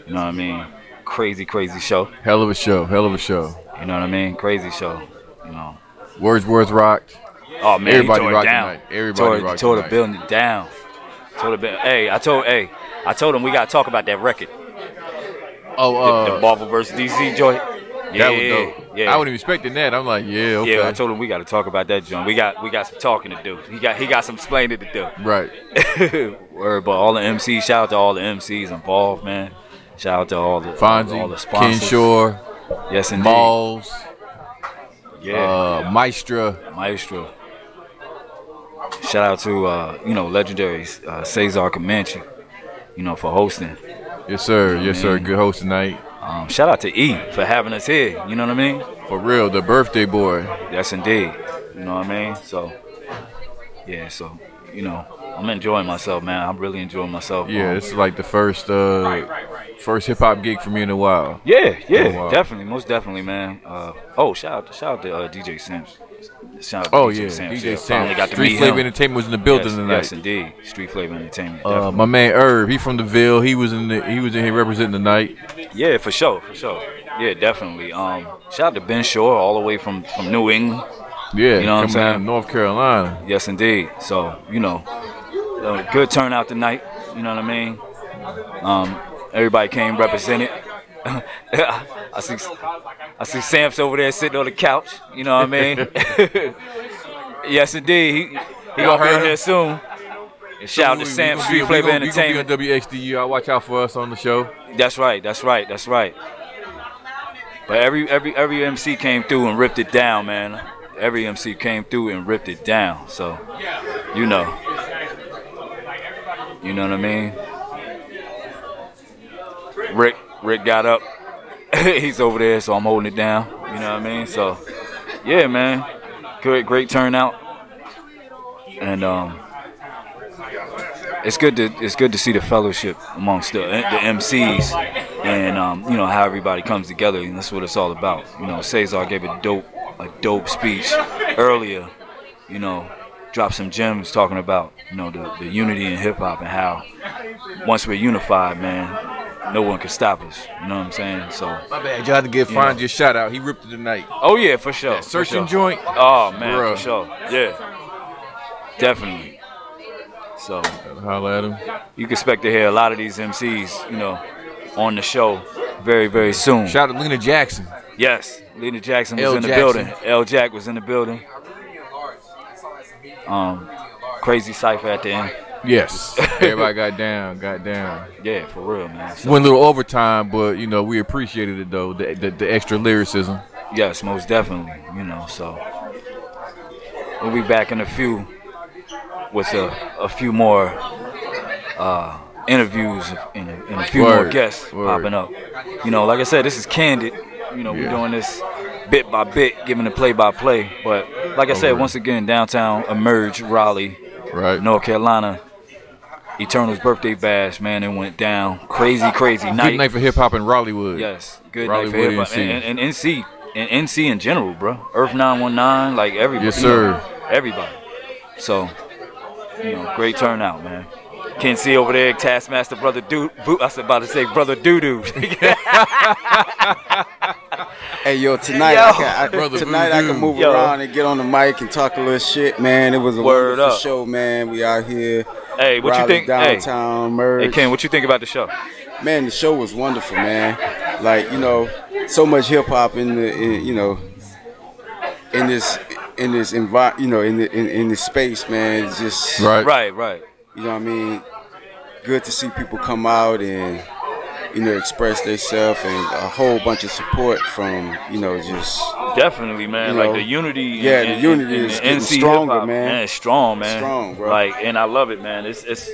[SPEAKER 27] You know what I mean? Crazy, crazy show.
[SPEAKER 28] Hell of a show. Hell of a show.
[SPEAKER 27] You know what I mean? Crazy show. You know.
[SPEAKER 28] Wordsworth rocked.
[SPEAKER 27] Oh man,
[SPEAKER 28] Everybody
[SPEAKER 27] he tore it down.
[SPEAKER 28] tonight. Everybody
[SPEAKER 27] tore, tore the building down. Tore the building. Hey, I told hey, I told him we gotta talk about that record.
[SPEAKER 28] Oh, uh,
[SPEAKER 27] the, the Marvel versus DC joint. Yeah,
[SPEAKER 28] That was dope.
[SPEAKER 27] yeah.
[SPEAKER 28] I wasn't expecting that. I'm like, yeah, okay.
[SPEAKER 27] Yeah, I told him we got to talk about that joint. We got we got some talking to do. He got he got some explaining to do.
[SPEAKER 28] Right.
[SPEAKER 27] Word, but all the MCs, shout out to all the MCs involved, man. Shout out to all the
[SPEAKER 28] Fonzie,
[SPEAKER 27] all the sponsors.
[SPEAKER 28] Ken Shore,
[SPEAKER 27] yes, indeed.
[SPEAKER 28] Malls,
[SPEAKER 27] Yeah.
[SPEAKER 28] uh, Maestra.
[SPEAKER 27] Maestro. Shout out to uh, you know legendary uh, Cesar Comanche, you know for hosting.
[SPEAKER 28] Yes, sir. Yes, sir.
[SPEAKER 27] Man.
[SPEAKER 28] Good host tonight.
[SPEAKER 27] Um, shout out to E for having us here. You know what I mean?
[SPEAKER 28] For real, the birthday boy.
[SPEAKER 27] Yes, indeed. You know what I mean? So, yeah. So, you know, I'm enjoying myself, man. I'm really enjoying myself.
[SPEAKER 28] Yeah,
[SPEAKER 27] Um,
[SPEAKER 28] this is like the first uh, first hip hop gig for me in a while.
[SPEAKER 27] Yeah, yeah,
[SPEAKER 28] wow.
[SPEAKER 27] definitely, most definitely, man. Uh, oh, shout out, shout out to uh, DJ Sims. Shout out
[SPEAKER 28] Oh,
[SPEAKER 27] DJ
[SPEAKER 28] yeah,
[SPEAKER 27] Sims.
[SPEAKER 28] DJ.
[SPEAKER 27] Finally got
[SPEAKER 28] Street Flavor
[SPEAKER 27] him.
[SPEAKER 28] Entertainment was in the building
[SPEAKER 27] yes,
[SPEAKER 28] tonight.
[SPEAKER 27] Yes, indeed. Street Flavor Entertainment.
[SPEAKER 28] Uh, my man Herb, he from the Ville. He was in the he was in here representing the night.
[SPEAKER 27] Yeah, for sure, for sure. Yeah, definitely. Um, shout out to Ben Shore, all the way from from New England.
[SPEAKER 28] Yeah,
[SPEAKER 27] you know what I'm
[SPEAKER 28] coming out of
[SPEAKER 27] saying.
[SPEAKER 28] North Carolina.
[SPEAKER 27] Yes, indeed. So you know, uh, good turnout tonight. You know what I mean? Um, everybody came represented. I see, I see Sam's over there sitting on the couch. You know what I mean? yes, indeed. He, he gonna be
[SPEAKER 28] heard
[SPEAKER 27] here soon. Shout out to Sam Street Flavor
[SPEAKER 28] we gonna- we
[SPEAKER 27] Entertainment.
[SPEAKER 28] be on WXDU. Watch out for us on the show.
[SPEAKER 27] That's right. That's right. That's right. But every every every MC came through and ripped it down, man. Every MC came through and ripped it down. So, you know, you know what I mean. Rick Rick got up. He's over there, so I'm holding it down. You know what I mean. So, yeah, man, great great turnout, and um, it's good to it's good to see the fellowship amongst the, the MCs and um, you know how everybody comes together and that's what it's all about. You know, Cesar gave a dope a dope speech earlier. You know, dropped some gems talking about you know the, the unity in hip hop and how once we're unified, man, no one can stop us. You know what I'm saying? So
[SPEAKER 28] My bad. You had to give
[SPEAKER 27] You know.
[SPEAKER 28] Fonzie a shout out. He ripped it tonight.
[SPEAKER 27] Oh yeah, for sure.
[SPEAKER 28] That
[SPEAKER 27] for
[SPEAKER 28] searching
[SPEAKER 27] sure.
[SPEAKER 28] joint.
[SPEAKER 27] Oh man,
[SPEAKER 28] Bruh.
[SPEAKER 27] for sure. Yeah, definitely. So
[SPEAKER 28] holla at him.
[SPEAKER 27] You can expect to hear a lot of these MCs, you know, on the show very, very soon.
[SPEAKER 28] Shout out to Lena Jackson.
[SPEAKER 27] Yes, Lena Jackson was
[SPEAKER 28] L.
[SPEAKER 27] in the
[SPEAKER 28] Jackson.
[SPEAKER 27] building. L. Jack was in the building. Um, crazy cipher at the end.
[SPEAKER 28] Yes. Everybody got down, got down.
[SPEAKER 27] Yeah, for real, man. So-
[SPEAKER 28] Went a little overtime, but you know we appreciated it though. The the, the extra lyricism.
[SPEAKER 27] Yes, most definitely. You know, so we'll be back in a few with a, a few more uh, interviews and a, and a few more guests
[SPEAKER 28] word.
[SPEAKER 27] popping up. You know, like I said, this is candid. You know, we're doing this bit by bit, giving the play by play. But like I said,
[SPEAKER 28] Word.
[SPEAKER 27] once again, downtown Emerge, Raleigh,
[SPEAKER 28] right,
[SPEAKER 27] North Carolina. Eternal's birthday bash, man, it went down. Crazy, crazy night.
[SPEAKER 28] Good night for hip hop in Raleighwood.
[SPEAKER 27] Yes, good
[SPEAKER 28] Raleighwood,
[SPEAKER 27] night for hip hop and, and, and NC and NC in general, bro. Earth 919, like everybody.
[SPEAKER 28] Yes, sir.
[SPEAKER 27] everybody. So, you know, great turnout, man. Can't see over there, Taskmaster brother Doo. Boo- I was about to say brother Doo Doo.
[SPEAKER 29] Hey yo, tonight
[SPEAKER 27] Yo.
[SPEAKER 29] I can, I,
[SPEAKER 27] Brother
[SPEAKER 29] tonight I can move
[SPEAKER 27] Yo.
[SPEAKER 29] around and get on the mic and talk a little shit, man. It was a
[SPEAKER 27] Word
[SPEAKER 29] wonderful
[SPEAKER 27] up.
[SPEAKER 29] show, man. We out here.
[SPEAKER 27] Hey, what you
[SPEAKER 29] Raleigh
[SPEAKER 27] think? Hey.
[SPEAKER 29] Downtown Merge.
[SPEAKER 27] hey, Ken, what you think about the show?
[SPEAKER 29] Man, the show was wonderful, man. Like you know, so much hip hop in the, in, you know, in this, in this envi- you know, in the, in, in this space, man. It's just
[SPEAKER 28] Right.
[SPEAKER 27] Right, right.
[SPEAKER 29] You know what I mean? Good to see people come out and you know express themselves and a whole bunch of support from you know just
[SPEAKER 27] Definitely, man.
[SPEAKER 29] You
[SPEAKER 27] like the unity.
[SPEAKER 29] yeah, the unity
[SPEAKER 27] in- in
[SPEAKER 29] is
[SPEAKER 27] the
[SPEAKER 29] getting
[SPEAKER 27] NC
[SPEAKER 29] stronger,
[SPEAKER 27] hip-hop,
[SPEAKER 29] man.
[SPEAKER 27] it's strong, man.
[SPEAKER 29] Strong, bro.
[SPEAKER 27] Like, and I love it, man. It's it's.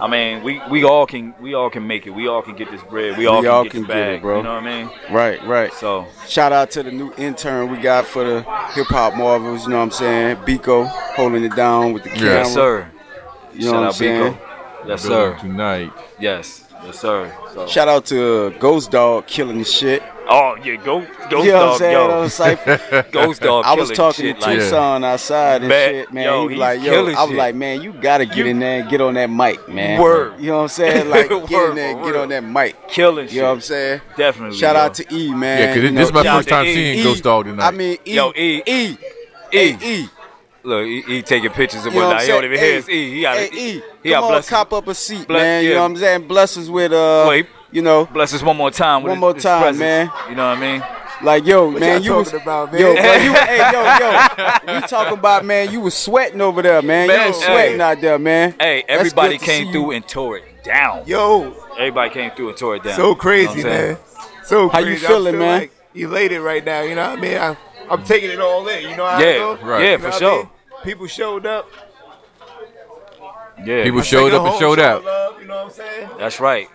[SPEAKER 27] I mean, we, we all can we all can make it. We all can get this bread. We, all can get the bag.
[SPEAKER 29] bro.
[SPEAKER 27] You know what I mean?
[SPEAKER 29] Right, right.
[SPEAKER 27] So
[SPEAKER 29] shout out to the new intern we got for the hip hop marvels. You know what I'm saying? Biko holding it down with the camera.
[SPEAKER 27] Yes, sir.
[SPEAKER 29] You know
[SPEAKER 27] Shout
[SPEAKER 29] what I'm
[SPEAKER 27] out
[SPEAKER 29] saying?
[SPEAKER 27] Biko. Yes, sir.
[SPEAKER 28] Tonight.
[SPEAKER 27] Yes, yes, sir. So.
[SPEAKER 29] Shout out to uh, Ghost Dog killing the shit.
[SPEAKER 27] Oh yeah, go Ghost
[SPEAKER 29] you know what I'm
[SPEAKER 27] Dog,
[SPEAKER 29] saying?
[SPEAKER 27] yo.
[SPEAKER 29] On.
[SPEAKER 27] Ghost Dog.
[SPEAKER 29] I was talking
[SPEAKER 27] shit,
[SPEAKER 29] to
[SPEAKER 27] like-
[SPEAKER 29] Tucson outside and
[SPEAKER 27] Man,
[SPEAKER 29] shit, man.
[SPEAKER 27] yo,
[SPEAKER 29] he like, yo, I was
[SPEAKER 27] shit.
[SPEAKER 29] like, man, you gotta get in there and get on that mic, man.
[SPEAKER 27] Word.
[SPEAKER 29] You know what I'm saying? Like, get
[SPEAKER 27] Word,
[SPEAKER 29] in there and get on that mic.
[SPEAKER 27] Killing
[SPEAKER 29] You know what I'm saying?
[SPEAKER 27] Definitely.
[SPEAKER 29] Shout
[SPEAKER 27] yo.
[SPEAKER 29] out to E, man.
[SPEAKER 28] Yeah, 'cause
[SPEAKER 29] You
[SPEAKER 28] this is my first time seeing Ghost Dog tonight.
[SPEAKER 29] I mean, E.
[SPEAKER 27] Yo, E.
[SPEAKER 29] E.
[SPEAKER 27] E.
[SPEAKER 29] E.
[SPEAKER 27] look, he, he taking pictures and
[SPEAKER 29] You know what
[SPEAKER 27] whatnot.
[SPEAKER 29] I'm
[SPEAKER 27] He don't
[SPEAKER 29] saying?
[SPEAKER 27] even hear
[SPEAKER 29] Hey,
[SPEAKER 27] us. E, he got
[SPEAKER 29] hey,
[SPEAKER 27] it.
[SPEAKER 29] E,
[SPEAKER 27] he
[SPEAKER 29] come
[SPEAKER 27] got
[SPEAKER 29] on,
[SPEAKER 27] bless
[SPEAKER 29] cop up a seat,
[SPEAKER 27] Bless-
[SPEAKER 29] man. You
[SPEAKER 27] yeah.
[SPEAKER 29] know what I'm saying? Bless us with uh,
[SPEAKER 27] Wait.
[SPEAKER 29] you know,
[SPEAKER 27] Bless us one more time. With
[SPEAKER 29] One
[SPEAKER 27] his-
[SPEAKER 29] more
[SPEAKER 27] his
[SPEAKER 29] time,
[SPEAKER 27] presence.
[SPEAKER 29] man.
[SPEAKER 27] You know what I mean?
[SPEAKER 29] Like yo,
[SPEAKER 27] What
[SPEAKER 29] man,
[SPEAKER 27] y'all
[SPEAKER 29] you was
[SPEAKER 27] talking about, man?
[SPEAKER 29] yo, bro, you, hey, yo, yo, we talking about man, you was sweating over there, man.
[SPEAKER 27] Man,
[SPEAKER 29] you was sweating
[SPEAKER 27] hey.
[SPEAKER 29] out there, man.
[SPEAKER 27] Hey,
[SPEAKER 29] That's
[SPEAKER 27] everybody
[SPEAKER 29] good to
[SPEAKER 27] came
[SPEAKER 29] see
[SPEAKER 27] through
[SPEAKER 29] you.
[SPEAKER 27] and tore it down.
[SPEAKER 7] Yo,
[SPEAKER 27] Everybody came through and tore it down.
[SPEAKER 7] so
[SPEAKER 27] You
[SPEAKER 7] crazy,
[SPEAKER 27] know what I'm saying?
[SPEAKER 7] man. So
[SPEAKER 29] How you
[SPEAKER 7] crazy.
[SPEAKER 29] feeling,
[SPEAKER 7] I feel
[SPEAKER 29] man?
[SPEAKER 7] Like elated right now. You know what I mean? I, I'm taking it all in. You know how
[SPEAKER 27] Yeah,
[SPEAKER 7] I go?
[SPEAKER 27] right. Yeah,
[SPEAKER 7] You
[SPEAKER 27] for
[SPEAKER 7] know what I
[SPEAKER 27] sure.
[SPEAKER 7] mean? People showed up.
[SPEAKER 27] Yeah,
[SPEAKER 28] People
[SPEAKER 7] My
[SPEAKER 28] showed up and showed
[SPEAKER 7] showed
[SPEAKER 28] out.
[SPEAKER 7] love, you know what I'm saying?
[SPEAKER 27] That's right.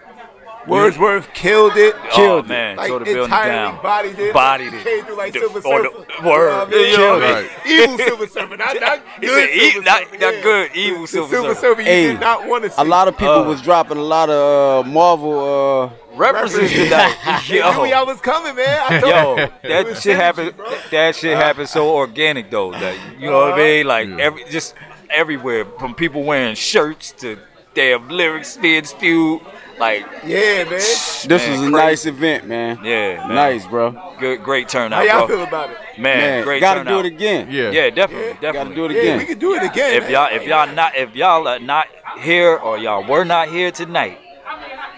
[SPEAKER 7] Wordsworth killed it.
[SPEAKER 27] oh man,
[SPEAKER 7] Like
[SPEAKER 27] tore the building
[SPEAKER 7] entirely
[SPEAKER 27] down.
[SPEAKER 7] bodied it.
[SPEAKER 27] Bodied it.
[SPEAKER 7] Came through like
[SPEAKER 27] The-
[SPEAKER 7] Silver
[SPEAKER 27] on the-
[SPEAKER 7] Surfer.
[SPEAKER 27] word.
[SPEAKER 7] You know what I mean?
[SPEAKER 27] You know what I mean?
[SPEAKER 7] Evil Silver Surfer, not, not good
[SPEAKER 27] said, e-
[SPEAKER 7] Silver
[SPEAKER 27] not,
[SPEAKER 7] Surfer.
[SPEAKER 27] not
[SPEAKER 7] yeah.
[SPEAKER 27] good, evil
[SPEAKER 7] The
[SPEAKER 27] silver,
[SPEAKER 7] Silver
[SPEAKER 27] surfer.
[SPEAKER 7] Surfer you
[SPEAKER 29] Hey,
[SPEAKER 7] did not want to see.
[SPEAKER 29] A lot of people
[SPEAKER 27] Uh,
[SPEAKER 29] was dropping a lot of uh, Marvel uh,
[SPEAKER 27] References tonight.
[SPEAKER 7] You knew
[SPEAKER 27] Yo,
[SPEAKER 7] y'all was coming, man. I told
[SPEAKER 27] yo, that shit happened. That shit happened so organic though. That you know what I mean? Like every just everywhere from people wearing shirts to damn lyrics being spewed. Like
[SPEAKER 7] Yeah, man.
[SPEAKER 29] This
[SPEAKER 27] Man,
[SPEAKER 29] was a
[SPEAKER 27] crazy.
[SPEAKER 29] nice event, man.
[SPEAKER 27] yeah, man.
[SPEAKER 29] Nice, bro.
[SPEAKER 27] Good, great turnout.
[SPEAKER 7] How y'all
[SPEAKER 27] bro.
[SPEAKER 7] feel about it?
[SPEAKER 27] Man,
[SPEAKER 29] Man,
[SPEAKER 27] great
[SPEAKER 29] gotta
[SPEAKER 27] turnout.
[SPEAKER 29] do it again.
[SPEAKER 28] Yeah.
[SPEAKER 27] Yeah, definitely,
[SPEAKER 7] Yeah.
[SPEAKER 27] definitely.
[SPEAKER 29] Gotta do it
[SPEAKER 7] Yeah,
[SPEAKER 29] again.
[SPEAKER 7] we can do it again.
[SPEAKER 27] if
[SPEAKER 7] man.
[SPEAKER 27] y'all if y'all not if y'all are not here or y'all were not here tonight,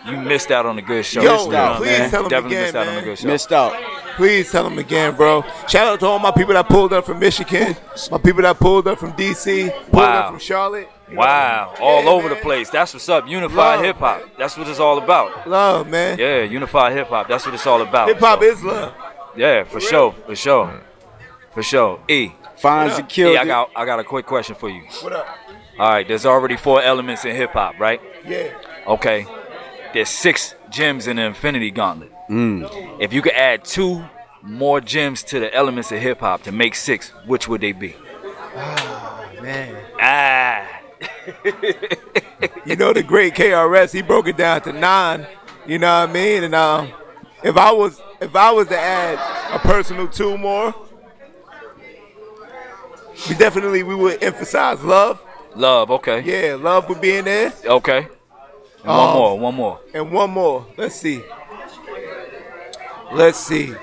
[SPEAKER 27] you missed out on a good show.
[SPEAKER 7] Yo,
[SPEAKER 27] You know what I'm
[SPEAKER 7] please
[SPEAKER 27] saying?
[SPEAKER 7] tell 'em
[SPEAKER 27] Definitely
[SPEAKER 7] again,
[SPEAKER 27] missed out on a good show.
[SPEAKER 29] Missed out.
[SPEAKER 7] Please tell them again, bro. Shout out to all my people that pulled up from Michigan, my people that pulled up from DC, pulled
[SPEAKER 27] Wow.
[SPEAKER 7] up from Charlotte.
[SPEAKER 27] Wow, all
[SPEAKER 7] Yeah,
[SPEAKER 27] over the place. That's what's up. Unified hip hop. That's what it's all about.
[SPEAKER 7] Love, man.
[SPEAKER 27] Yeah, unified hip hop. That's what it's all about.
[SPEAKER 7] Hip hop
[SPEAKER 27] So,
[SPEAKER 7] is love.
[SPEAKER 27] Yeah, for sure, for sure, for sure. E,
[SPEAKER 29] Fonzie killed
[SPEAKER 27] E, I got I got a quick question for you.
[SPEAKER 7] What up?
[SPEAKER 27] All right, there's already four elements in hip hop, right?
[SPEAKER 7] Yeah.
[SPEAKER 27] Okay. There's six gems in the Infinity Gauntlet.
[SPEAKER 29] Mm.
[SPEAKER 27] If you could add two more gems to the elements of hip hop to make six, which would they be?
[SPEAKER 7] Ah, man.
[SPEAKER 27] Ah.
[SPEAKER 7] You know the great KRS, he broke it down to nine. You know what I mean? And um, if I was if I was to add a personal two more, we definitely we would emphasize love.
[SPEAKER 27] Love, okay.
[SPEAKER 7] Yeah, love would be in there.
[SPEAKER 27] Okay. And one
[SPEAKER 7] Um,
[SPEAKER 27] more, one more.
[SPEAKER 7] And one more. Let's see. Let's see.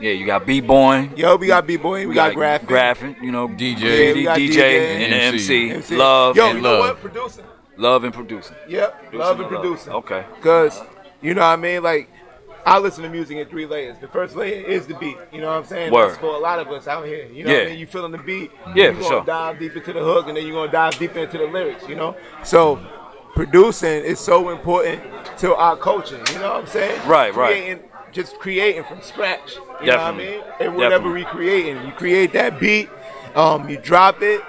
[SPEAKER 27] Yeah, you got B Boy.
[SPEAKER 7] Yo, we got B-Boy, we got Graphic.
[SPEAKER 27] Graphic, you know,
[SPEAKER 28] DJ.
[SPEAKER 7] Yeah, we got
[SPEAKER 27] DJ,
[SPEAKER 7] DJ,
[SPEAKER 27] and MC.
[SPEAKER 7] MC.
[SPEAKER 27] Love
[SPEAKER 7] Yo,
[SPEAKER 27] and
[SPEAKER 7] you know
[SPEAKER 28] love.
[SPEAKER 7] what? Producing.
[SPEAKER 27] love and producing.
[SPEAKER 7] Yep.
[SPEAKER 27] Producing
[SPEAKER 7] love and
[SPEAKER 27] and love.
[SPEAKER 7] producing.
[SPEAKER 27] Okay.
[SPEAKER 7] Cause you know what I mean? Like I listen to music in three layers. The first layer is the beat. You know what I'm saying?
[SPEAKER 27] Word.
[SPEAKER 7] That's for a lot of us out here. You know what I mean? You feeling the beat.
[SPEAKER 27] Yeah,
[SPEAKER 7] you're
[SPEAKER 27] for
[SPEAKER 7] gonna
[SPEAKER 27] sure.
[SPEAKER 7] dive deep into the hook and then you're gonna dive deeper into the lyrics, you know? So producing is so important to our culture, you know what I'm saying?
[SPEAKER 27] Right, right.
[SPEAKER 7] creating, Just creating from scratch. You
[SPEAKER 27] Definitely.
[SPEAKER 7] know what I mean? And whatever
[SPEAKER 27] Definitely.
[SPEAKER 7] we creating. You create that beat, um, you drop it,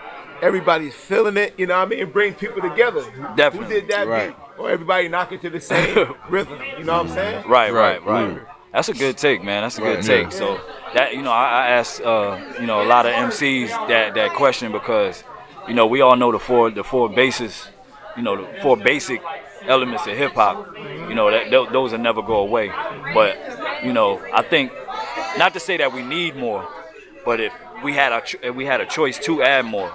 [SPEAKER 7] everybody's feeling it, you know what I mean? It brings people together.
[SPEAKER 27] Definitely.
[SPEAKER 7] Who did that
[SPEAKER 27] Right.
[SPEAKER 7] beat? Or everybody knock it to the same rhythm. You know what I'm saying?
[SPEAKER 27] Right, right,
[SPEAKER 28] Right.
[SPEAKER 27] right. That's a good take, man. That's a good
[SPEAKER 28] Right.
[SPEAKER 27] take.
[SPEAKER 28] Yeah.
[SPEAKER 27] So that you know, I, I asked uh, you know a lot of MCs that that question because you know we all know the four the four bases, you know the four basic elements of hip hop. You know that tho- those will never go away. But you know, I think not to say that we need more, but if we had a if we had a choice to add more.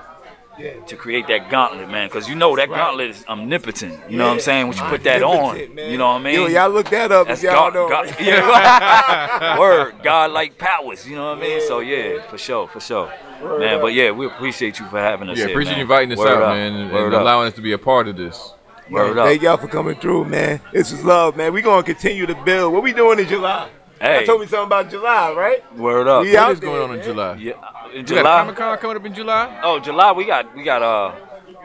[SPEAKER 27] To create that gauntlet, man, because you know that gauntlet is omnipotent. You know what I'm saying? When you put that on,
[SPEAKER 7] man.
[SPEAKER 27] you know what I mean?
[SPEAKER 7] Yo, y'all look that up
[SPEAKER 27] That's
[SPEAKER 7] if y'all
[SPEAKER 27] God,
[SPEAKER 7] know.
[SPEAKER 27] God, yeah. Word, God like powers. You know what I mean? So yeah, for sure, for sure,
[SPEAKER 7] Word
[SPEAKER 27] man.
[SPEAKER 7] up.
[SPEAKER 27] But yeah, we appreciate you for having us
[SPEAKER 28] Yeah,
[SPEAKER 27] here.
[SPEAKER 28] appreciate
[SPEAKER 27] man.
[SPEAKER 28] you inviting us
[SPEAKER 27] Word
[SPEAKER 28] out,
[SPEAKER 27] up.
[SPEAKER 28] man, and,
[SPEAKER 27] Word
[SPEAKER 28] and
[SPEAKER 27] up.
[SPEAKER 28] allowing us to be a part of this.
[SPEAKER 27] Word up.
[SPEAKER 7] Thank y'all for coming through, man. This is love, man. We gonna continue to build. What we doing in July?
[SPEAKER 27] Hey.
[SPEAKER 7] I told me something about July, right?
[SPEAKER 27] Word up.
[SPEAKER 7] We out
[SPEAKER 28] What is
[SPEAKER 7] there,
[SPEAKER 28] going on in
[SPEAKER 7] man.
[SPEAKER 28] July?
[SPEAKER 27] Yeah, in
[SPEAKER 28] You got
[SPEAKER 27] July.
[SPEAKER 28] Comic Con coming up in July?
[SPEAKER 27] Oh, July. We got we got uh.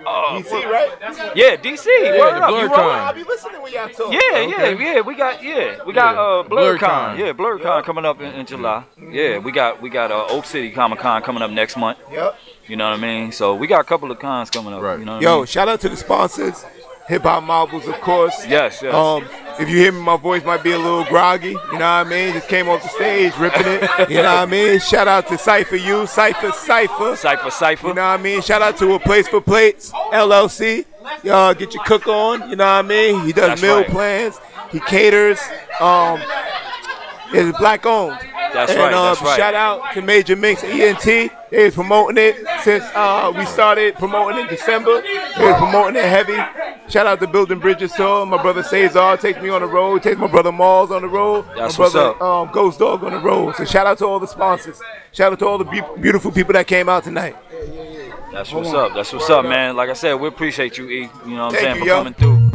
[SPEAKER 27] Oh,
[SPEAKER 7] DC, right?
[SPEAKER 27] yeah, DC.
[SPEAKER 28] Yeah,
[SPEAKER 27] word
[SPEAKER 28] the
[SPEAKER 27] up. You
[SPEAKER 28] Blur
[SPEAKER 27] rolling?
[SPEAKER 28] Con.
[SPEAKER 7] I be listening when y'all talk.
[SPEAKER 27] Yeah,
[SPEAKER 28] Okay.
[SPEAKER 27] yeah, yeah. We got yeah, we got
[SPEAKER 28] Yeah.
[SPEAKER 27] uh Blerdcon.
[SPEAKER 28] Blerdcon.
[SPEAKER 27] Yeah, Blerdcon coming up in, in July. Yeah, we got we got uh, Oak City Comic Con coming up next month.
[SPEAKER 7] Yep.
[SPEAKER 27] You know what I mean? So we got a couple of cons coming up.
[SPEAKER 28] Right.
[SPEAKER 27] You know what I
[SPEAKER 7] Yo,
[SPEAKER 27] mean?
[SPEAKER 7] shout out to the sponsors, Hip Hop Marvels, of course.
[SPEAKER 27] Yes, yes.
[SPEAKER 7] Um, if you hear me, my voice might be a little groggy. You know what I mean? Just came off the stage ripping it. You know what I mean? Shout out to Cypher You, Cypher Cypher.
[SPEAKER 27] Cypher Cypher.
[SPEAKER 7] You know what I mean? Shout out to A Place for Plates, LLC. Y'all get your cook on. You know what I mean? He does
[SPEAKER 27] That's
[SPEAKER 7] meal
[SPEAKER 27] right.
[SPEAKER 7] plans. He caters. Um, it's black owned.
[SPEAKER 27] That's
[SPEAKER 7] and,
[SPEAKER 27] right,
[SPEAKER 7] Uh,
[SPEAKER 27] that's right.
[SPEAKER 7] Shout out to Major Mix ENT. They was promoting it since uh, we started promoting in December. They was promoting it heavy. Shout out to Building Bridges Tour. My brother Cesar takes me on the road. Takes my brother Mars on the road.
[SPEAKER 27] That's
[SPEAKER 7] my
[SPEAKER 27] what's
[SPEAKER 7] brother
[SPEAKER 27] up.
[SPEAKER 7] Um, Ghost Dog on the road. So shout out to all the sponsors. Shout out to all the be- beautiful people that came out tonight.
[SPEAKER 27] That's what's up. That's what's up, man. Like I said, we appreciate you, E. You know what I'm
[SPEAKER 7] Thank
[SPEAKER 27] saying,
[SPEAKER 7] you,
[SPEAKER 27] for
[SPEAKER 7] yo.
[SPEAKER 27] coming through.